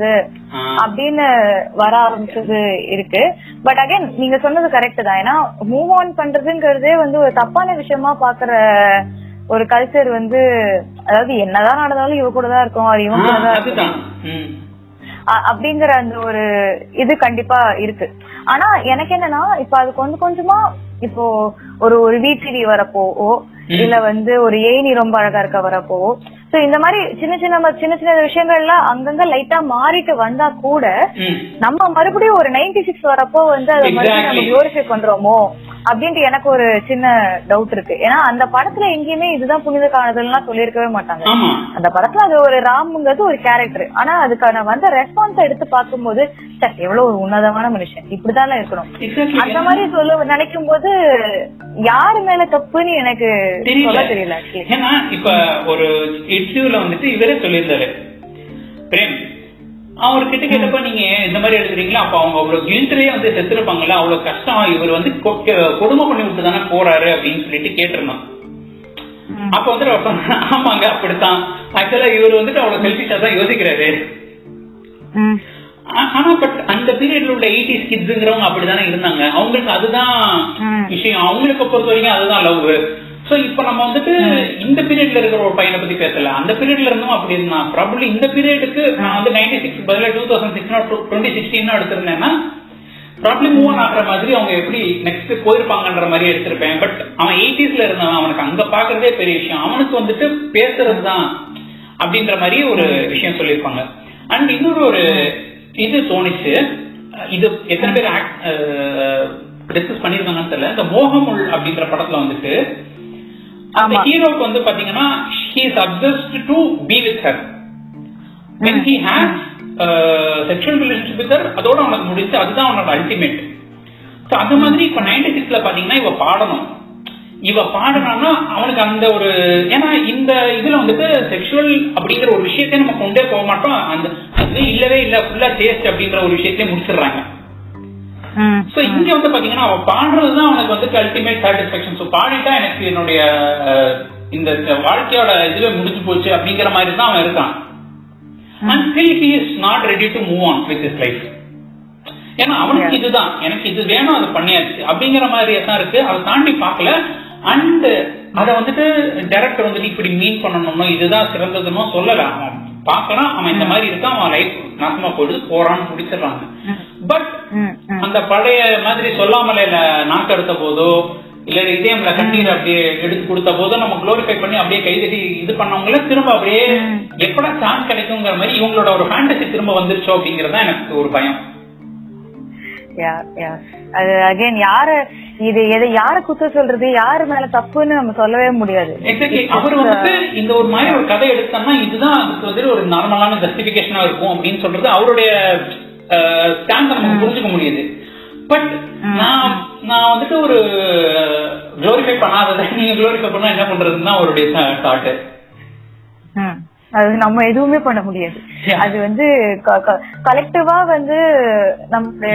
B: அப்படின்னு வர ஆரம்பிச்சது இருக்கு. பட் அகைன் நீங்க சொன்னது கரெக்ட் தான். ஏன்னா மூவ் ஆன் பண்றதுங்கிறதே வந்து ஒரு தப்பான விஷயமா பாக்குற ஒரு கல்ச்சர் வந்து அதாவது என்னதான் நடந்தாலும் இவ கூட தான் இருக்கும் அது இவன்
A: ஆ,
B: கூட தான் இருக்கும். அப்படிங்கிற அந்த ஒரு இது கண்டிப்பா இருக்கு ஆனா எனக்கு என்னன்னா இப்ப அது கொஞ்சம் கொஞ்சமா இப்போ ஒரு ஒரு வீட்டிவி வரப்போவோ இல்ல வந்து ஒரு ஏணி ரொம்ப அழகா இருக்க வரப்போவோ சோ இந்த மாதிரி சின்ன சின்ன சின்ன சின்ன விஷயங்கள்லாம் அங்கங்க லைட்டா மாறிட்டு வந்தா கூட. நம்ம மறுபடியும் ஒரு நைன்டி சிக்ஸ் வரப்போ வந்து அதை மறுபடியும் நம்ம. குளோரிஃபை பண்றோமோ அப்படின்ட்டு எனக்கு ஒரு சின்ன டவுட் இருக்கு. ஏன்னா அந்த படத்துல எங்கேயுமே இதுதான் புனித காணுதல்லாம் சொல்லியிருக்கவே மாட்டாங்க. அந்த படத்துல அது ஒரு ராம்ங்கிறது ஒரு கேரக்டர் ஆனா அதுக்கான வந்த ரெஸ்பான்ஸ் எடுத்து பார்க்கும்போது ச்சே, எவ்வளவு ஒரு உன்னதமான மனுஷன். இப்படிதான் இருக்கணும். அந்த மாதிரி சொல்ல நினைக்கும் போது யாரு மேல தப்புன்னு எனக்கு சொல்ல
A: தெரியல. ஏன்னா இப்ப ஒரு இன்டர்வியூல வந்துட்டு இவரே சொல்லியிருந்தாரு. பிரேம் அவர்கிட்ட கேட்டப்ப நீங்க இந்த மாதிரி எழுதுறீங்களா அப்ப அவங்க அவ்வளவு கில்ட்லயே வந்து செத்துருப்பாங்கல்ல அவ்வளவு கஷ்டம் இவர் வந்து கொடுமை பண்ணி விட்டு தானே போறாரு அப்படின்னு சொல்லிட்டு கேட்டிருந்தோம். அப்ப வந்துட்டு அவர் ஆமாங்க அப்படித்தான். ஆக்சுவலா இவர் வந்துட்டு அவ்வளவு செல்பிஷா தான் யோசிக்கிறாரு. ஆனா பட் அந்த பீரியட்ல உள்ள எயிட்டிஸ் கிட்ஸுங்கிறவங்க அப்படிதானே இருந்தாங்க. அவங்களுக்கு அதுதான். விஷயம். அவங்களுக்கு பொறுத்த வரைக்கும் அதுதான் லவ் சோ இப்ப நம்ம வந்துட்டு இந்த பீரியட்ல இருக்கிற ஒரு பையனை பத்தி பேசல. அந்த பீரியட்ல இருந்தும் அப்படி இருந்தான் ப்ராபப்ளி இந்த பீரியடுக்கு நான் வந்து நைன்டி சிக்ஸ் பதிலா two thousand six twenty sixteen எடுத்திருந்தேன்னா probably move on ஆகிற மாதிரி அவங்க எப்படி நெக்ஸ்ட் போயிருப்பாங்கன்ற மாதிரி எடுத்திருப்பேன். பட் அவன் எயிட்டிஸ்ல இருந்தவன் அவனுக்கு அங்க பாக்குறதே பெரிய விஷயம். அவனுக்கு வந்துட்டு பேசுறது தான் அப்படின்ற மாதிரி ஒரு விஷயம் சொல்லியிருப்பாங்க. அண்ட் இன்னொரு ஒரு இது தோணுச்சு. இது எத்தனை பேர் டிஸ்கஸ் பண்ணிருக்காங்கன்னு தெரியல. இந்த மோகமுள் அப்படின்ற படத்துல வந்துட்டு அந்த. ஹீரோக்கு வந்து பாத்தீங்கன்னா he is obsessed to be with her when he has uh, sexual relationship with her அதோட அவனுக்கு முடிச்சு அதுதான் அவனோட அல்டிமேட் சோ அந்த மாதிரி இப்ப நைன்டி சிக்ஸ்ல பாத்தீங்கன்னா இவ பாடணும் இவ பாடுறான்னா அவனுக்கு அந்த ஒரு ஏன்னா இந்த இதுல வந்துட்டு செக்ஷுவல் அப்படிங்கிற ஒரு விஷயத்தை நம்ம கொண்டே போக மாட்டோம் அந்த அது இல்லவே இல்ல ஃபுல்லா டேஸ்ட் அப்படிங்கிற ஒரு விஷயத்தையே முடிச்சிடுறாங்க. சோ இங்க வந்து பாத்தீங்கன்னா அவன் பாடுறதுதான் அவனுக்கு வந்து அல்டிமேட் சாட்டிஸ்பேக்ஷன் சோ பாடிட்டா எனக்கு என்னுடைய இந்த வாழ்க்கையோட இதுல முடிஞ்சு போச்சு அப்படிங்கிற மாதிரி தான் அவன் இருக்கான். And still he is not ready to move on with his life ஏன்னா அவனுக்கு இதுதான். எனக்கு இது வேணும் அது பண்ணியாச்சு. அப்படிங்கிற மாதிரியே தான் இருக்கு. அதை தாண்டி பார்க்கல. அண்ட் அதை வந்துட்டு டைரக்டர் வந்துட்டு இப்படி மீன் பண்ணணும்னோ இதுதான் சிறந்ததுன்னு சொல்லல. அவன் பார்க்கலாம் அவன் இந்த மாதிரி இருக்கான். அவன் லைஃப் நாசமா போயிடுது. போறான்னு முடிச்சிடுறாங்க. அந்த பழைய மாதிரி சொல்லாமலே இல்ல நாக்கு எடுத்த போதோ இல்ல இதயம்ல கண்ணீர் அப்படியே எடுத்து கொடுத்த போதோ நம்ம குளோரிஃபை பண்ணி அப்படியே கைதட்டி இது பண்ணவங்கள திரும்ப அப்படியே எப்படா சான்ஸ் கிடைக்குங்கிற மாதிரி இவங்களோட ஒரு ஃபேண்டசி திரும்ப வந்துருச்சோ அப்படிங்கறது எனக்கு ஒரு பயம்.
B: அது அகைன் யார இது எதை யார குத்த சொல்றது யாரு மேல தப்புன்னு நம்ம சொல்லவே முடியாது.
A: அவர் வந்துட்டு இந்த ஒரு மாதிரி ஒரு கதை எடுத்தோம்னா இதுதான் அதுக்கு வந்துட்டு ஒரு நார்மலான ஜஸ்டிபிகேஷனா இருக்கும் அப்படின்னு சொல்றது அவருடைய ஸ்டாண்ட் நமக்கு புரிஞ்சுக்க முடியுது. பட் நான் நான் வந்துட்டு ஒரு குளோரிஃபை பண்ணாததை நீங்க குளோரிஃபை பண்ணா என்ன பண்றதுன்னு தான் அவருடைய தாட்டு
B: ம். அது நம்ம எதுவுமே பண்ண முடியாது. அது வந்து கலெக்டிவா வந்து நம்ம.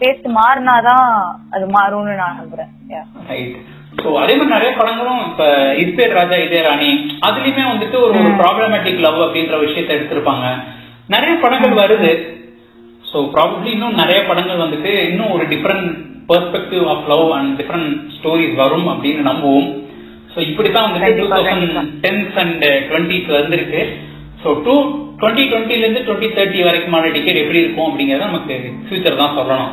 B: டேஸ்ட் மாறினாதான் அது மாறும்னு நான் நம்புறேன்.
A: அதே மாதிரி நிறைய படங்களும் இப்ப இஸ்பேர் ராஜா இதே ராணி அதுலயுமே வந்துட்டு ஒரு ப்ராப்ளமேட்டிக் லவ் அப்படின்ற விஷயத்தை எடுத்திருப்பாங்க. நிறைய படங்கள் வருது. சோ ப்ராபப்ளி இன்னும் நிறைய படங்கள் வந்துட்டு இன்னும் ஒரு different perspective of love and different stories வரும் அப்படின்னு நம்புவோம். சோ இப்படித்தான் வந்துட்டு two thousand. Tens and twenties வந்திருக்கு சோ டூ டுவெண்ட்டி டுவெண்ட்டில இருந்து டுவெண்ட்டி தேர்ட்டி வரைக்குமான டிக்கெட் எப்படி இருக்கும் அப்படிங்கறத நமக்கு ஃபியூச்சர் தான் சொல்லணும்.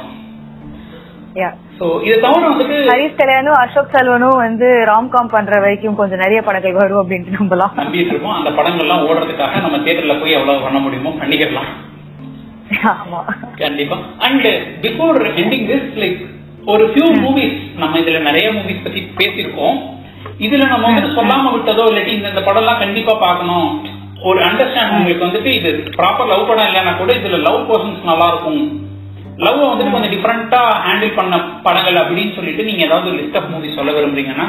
B: ஹரிஷ் கல்யாணும் அசோக் செல்வனும் வந்து ராம்காம் பண்ற வரைக்கும் கொஞ்சம் நிறைய படங்கள் வரும் அப்படின்ட்டு நம்பலாம்.
A: நம்பிட்டு இருக்கோம். அந்த படங்கள்லாம் ஓடுறதுக்காக நம்ம தியேட்டர்ல போய் எவ்வளவு பண்ண முடியுமோ பண்ணிக்கலாம்
B: ஆமா.
A: கண்டிப்பா. And before ending this like ஒரு ஃபியூ மூவிஸ் நம்ம இதுல நிறைய மூவிஸ் பத்தி பேசியிருக்கோம். இதுல நம்ம வந்துட்டு சொல்லாம விட்டதோ இல்லாட்டி இந்த படம் எல்லாம் கண்டிப்பா பார்க்கணும். ஒரு அண்டர்ஸ்டாண்ட் உங்களுக்கு வந்துட்டு இது ப்ராப்பர் லவ் படம் இல்லைன்னா கூட இதுல லவ் பர்சன்ஸ் நல்லா இருக்கும் லவ் வந்துட்டு கொஞ்சம் டிஃப்ரெண்டா ஹேண்டில் பண்ண படங்கள் அப்படின்னு சொல்லிட்டு நீங்க ஏதாவது லிஸ்ட் ஆஃப் மூவி சொல்ல விரும்புறீங்கன்னா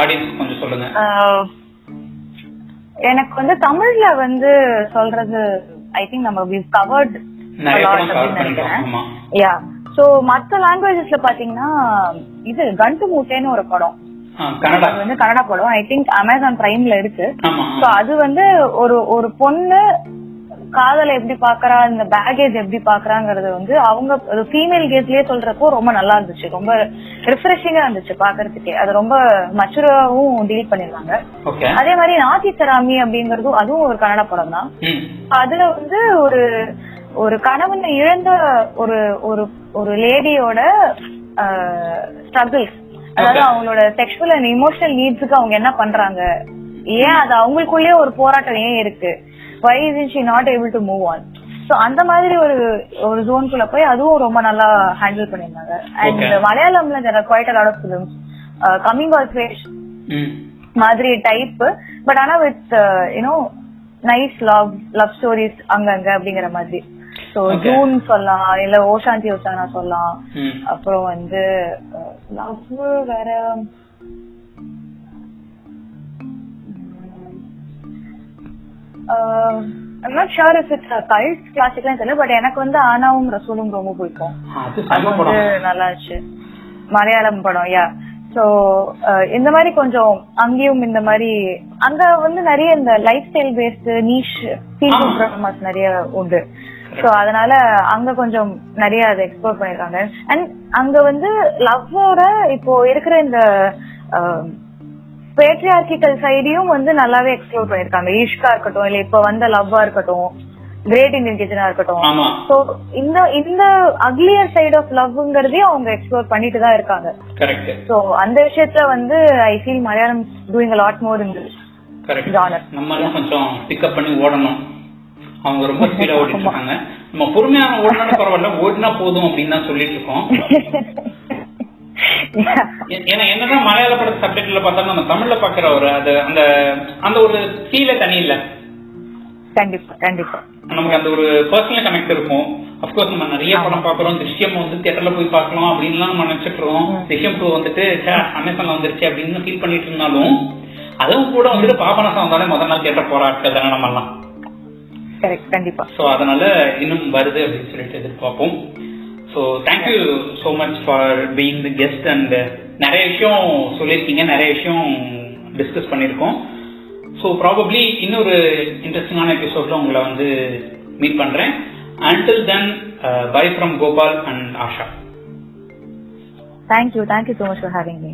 A: ஆடியன்ஸ் கொஞ்சம் சொல்லுங்க.
B: எனக்கு வந்து தமிழ்ல வந்து சொல்றது ஐ திங்க் நம்ம கவர்ட் யா சோ மத்த லாங்குவேஜஸ்ல பாத்தீங்கன்னா இது கண்டு மூட்டைன்னு ஒரு படம்.
A: கனடா.
B: வந்து கன்னடா படம். ஐ திங்க் அமேசான் பிரைம்ல இருக்கு. சோ அது வந்து ஒரு ஒரு பொண்ணு காதலை எப்படி பாக்குறா இந்த பேகேஜ் எப்படி பாக்குறாங்கறது வந்து அவங்க ஃபீமேல் கேஸ்லயே சொல்றப்போ ரொம்ப நல்லா இருந்துச்சு. ரொம்ப ரிஃப்ரெஷிங்கா இருந்துச்சு பாக்குறதுக்கே. அது ரொம்ப மச்சுராவும் டீல் பண்ணிருந்தாங்க. அதே மாதிரி நாதி சராமி அப்படிங்கறதும் அதுவும் ஒரு கன்னட படம் தான் அதுல வந்து ஒரு ஒரு கணவனை இழந்த ஒரு ஒரு ஒரு லேடியோட ஸ்ட்ரகிள்ஸ் அதாவது. அவங்களோட செக்ஷுவல் அண்ட் இமோஷனல் நீட்ஸுக்கு அவங்க என்ன பண்றாங்க? ஏன் அது அவங்களுக்குள்ளேயே ஒரு போராட்டம் ஏன் இருக்கு? Why is she not able to move on so அந்த மாதிரி ஒரு ஒரு ஜோன்குள்ள போய் அதுவும் ரொம்ப நல்லா ஹேண்டில் பண்ணிருந்தாங்க அண்ட். மலையாளம்ல a lot of films. Coming all phase
A: hmm.
B: மாதிரி டைப் பட் ஆனா with you know nice love love stories அங்கங்க அப்படிங்கிற மாதிரி. சோ. ஜூன் சொல்லலாம் இல்ல ஓஷாந்தி ஓசானா சொல்லலாம். அப்புறம் வந்து லவ் வேற I'm not sure if it's cult கிளாசிக்லாம் தெரியல பட் எனக்கு வந்து ஆனாவும் ரசூலும் ரொம்ப பிடிக்கும்.
A: அது
B: வந்து நல்லா இருந்துச்சு மலையாளம் படம் யா சோ இந்த மாதிரி கொஞ்சம் அங்கேயும் இந்த மாதிரி அங்க வந்து நிறைய இந்த lifestyle based niche feel நிறைய உண்டு. சோ அதனால அங்க கொஞ்சம் நிறைய அதை எக்ஸ்ப்ளோர் பண்ணிருக்காங்க. அண்ட் அங்க வந்து லவ்வோட இப்போ இருக்கிற இந்த பேட்ரியார்கிக்கல் சைடையும் வந்து நல்லாவே எக்ஸ்ப்ளோர் பண்ணிருக்காங்க. ஈஷ்கா இருக்கட்டும் இல்ல இப்ப வந்த லவ்வா இருக்கட்டும் கிரேட் இந்தியன் கிச்சனா இருக்கட்டும். சோ இந்த இந்த அக்லியர் சைடு ஆஃப் லவ்ங்கிறதையும் அவங்க எக்ஸ்ப்ளோர் பண்ணிட்டு தான் இருக்காங்க. சோ அந்த விஷயத்துல வந்து I feel Malayalam doing lot more in.
A: நம்ம கொஞ்சம் பிக்கப் பண்ணி ஓடணும். அவங்க ரொம்ப ஸ்பீடா ஓடிட்டு இருக்காங்க நம்ம பொறுமையான ஓடினாலும் பரவாயில்ல ஓடினா போதும் அப்படின்னு தான் சொல்லிட்டு இருக்கோம் ஏன்னா என்னதான் மலையாள பட சப்ஜெக்ட்ல பார்த்தாலும் நம்ம தமிழ்ல பாக்குற ஒரு அது அந்த அந்த ஒரு ஃபீல தனி இல்ல.
B: கண்டிப்பா கண்டிப்பா.
A: நமக்கு அந்த ஒரு பர்சனல் கனெக்ட் இருக்கும். அப்கோர்ஸ் நம்ம நிறைய படம் பாக்குறோம் திருஷ்யம் வந்து தியேட்டர்ல போய் பார்க்கலாம் அப்படின்லாம் நம்ம நினைச்சிட்டு இருக்கோம் திருஷ்யம் டூ வந்துட்டு அமேசான்ல வந்துருச்சு அப்படின்னு ஃபீல் பண்ணிட்டு இருந்தாலும் அதுவும் கூட வந்துட்டு பாபநாசம் வந்தாலே முதல் நாள் தியேட்டர் போற ஆட்கள் தானே நம்ம எல்லாம்
B: கரெக்ட் கண்டிப்பா.
A: ஸோ அதனால இன்னும் வருது அப்படின்னு சொல்லிட்டு எதிர்பார்ப்போம். So thank you so much for being the guest and நிறைய விஷயம் சொல்லியிருக்கீங்க நிறைய விஷயம் டிஸ்கஸ் பண்ணியிருக்கோம். ஸோ ப்ராபப்ளி இன்னொரு இன்ட்ரெஸ்டிங்கான எபிசோட்ல உங்களை வந்து மீட் பண்றேன். Until then bye from Gopal and Asha
B: thank you thank you so much for having me.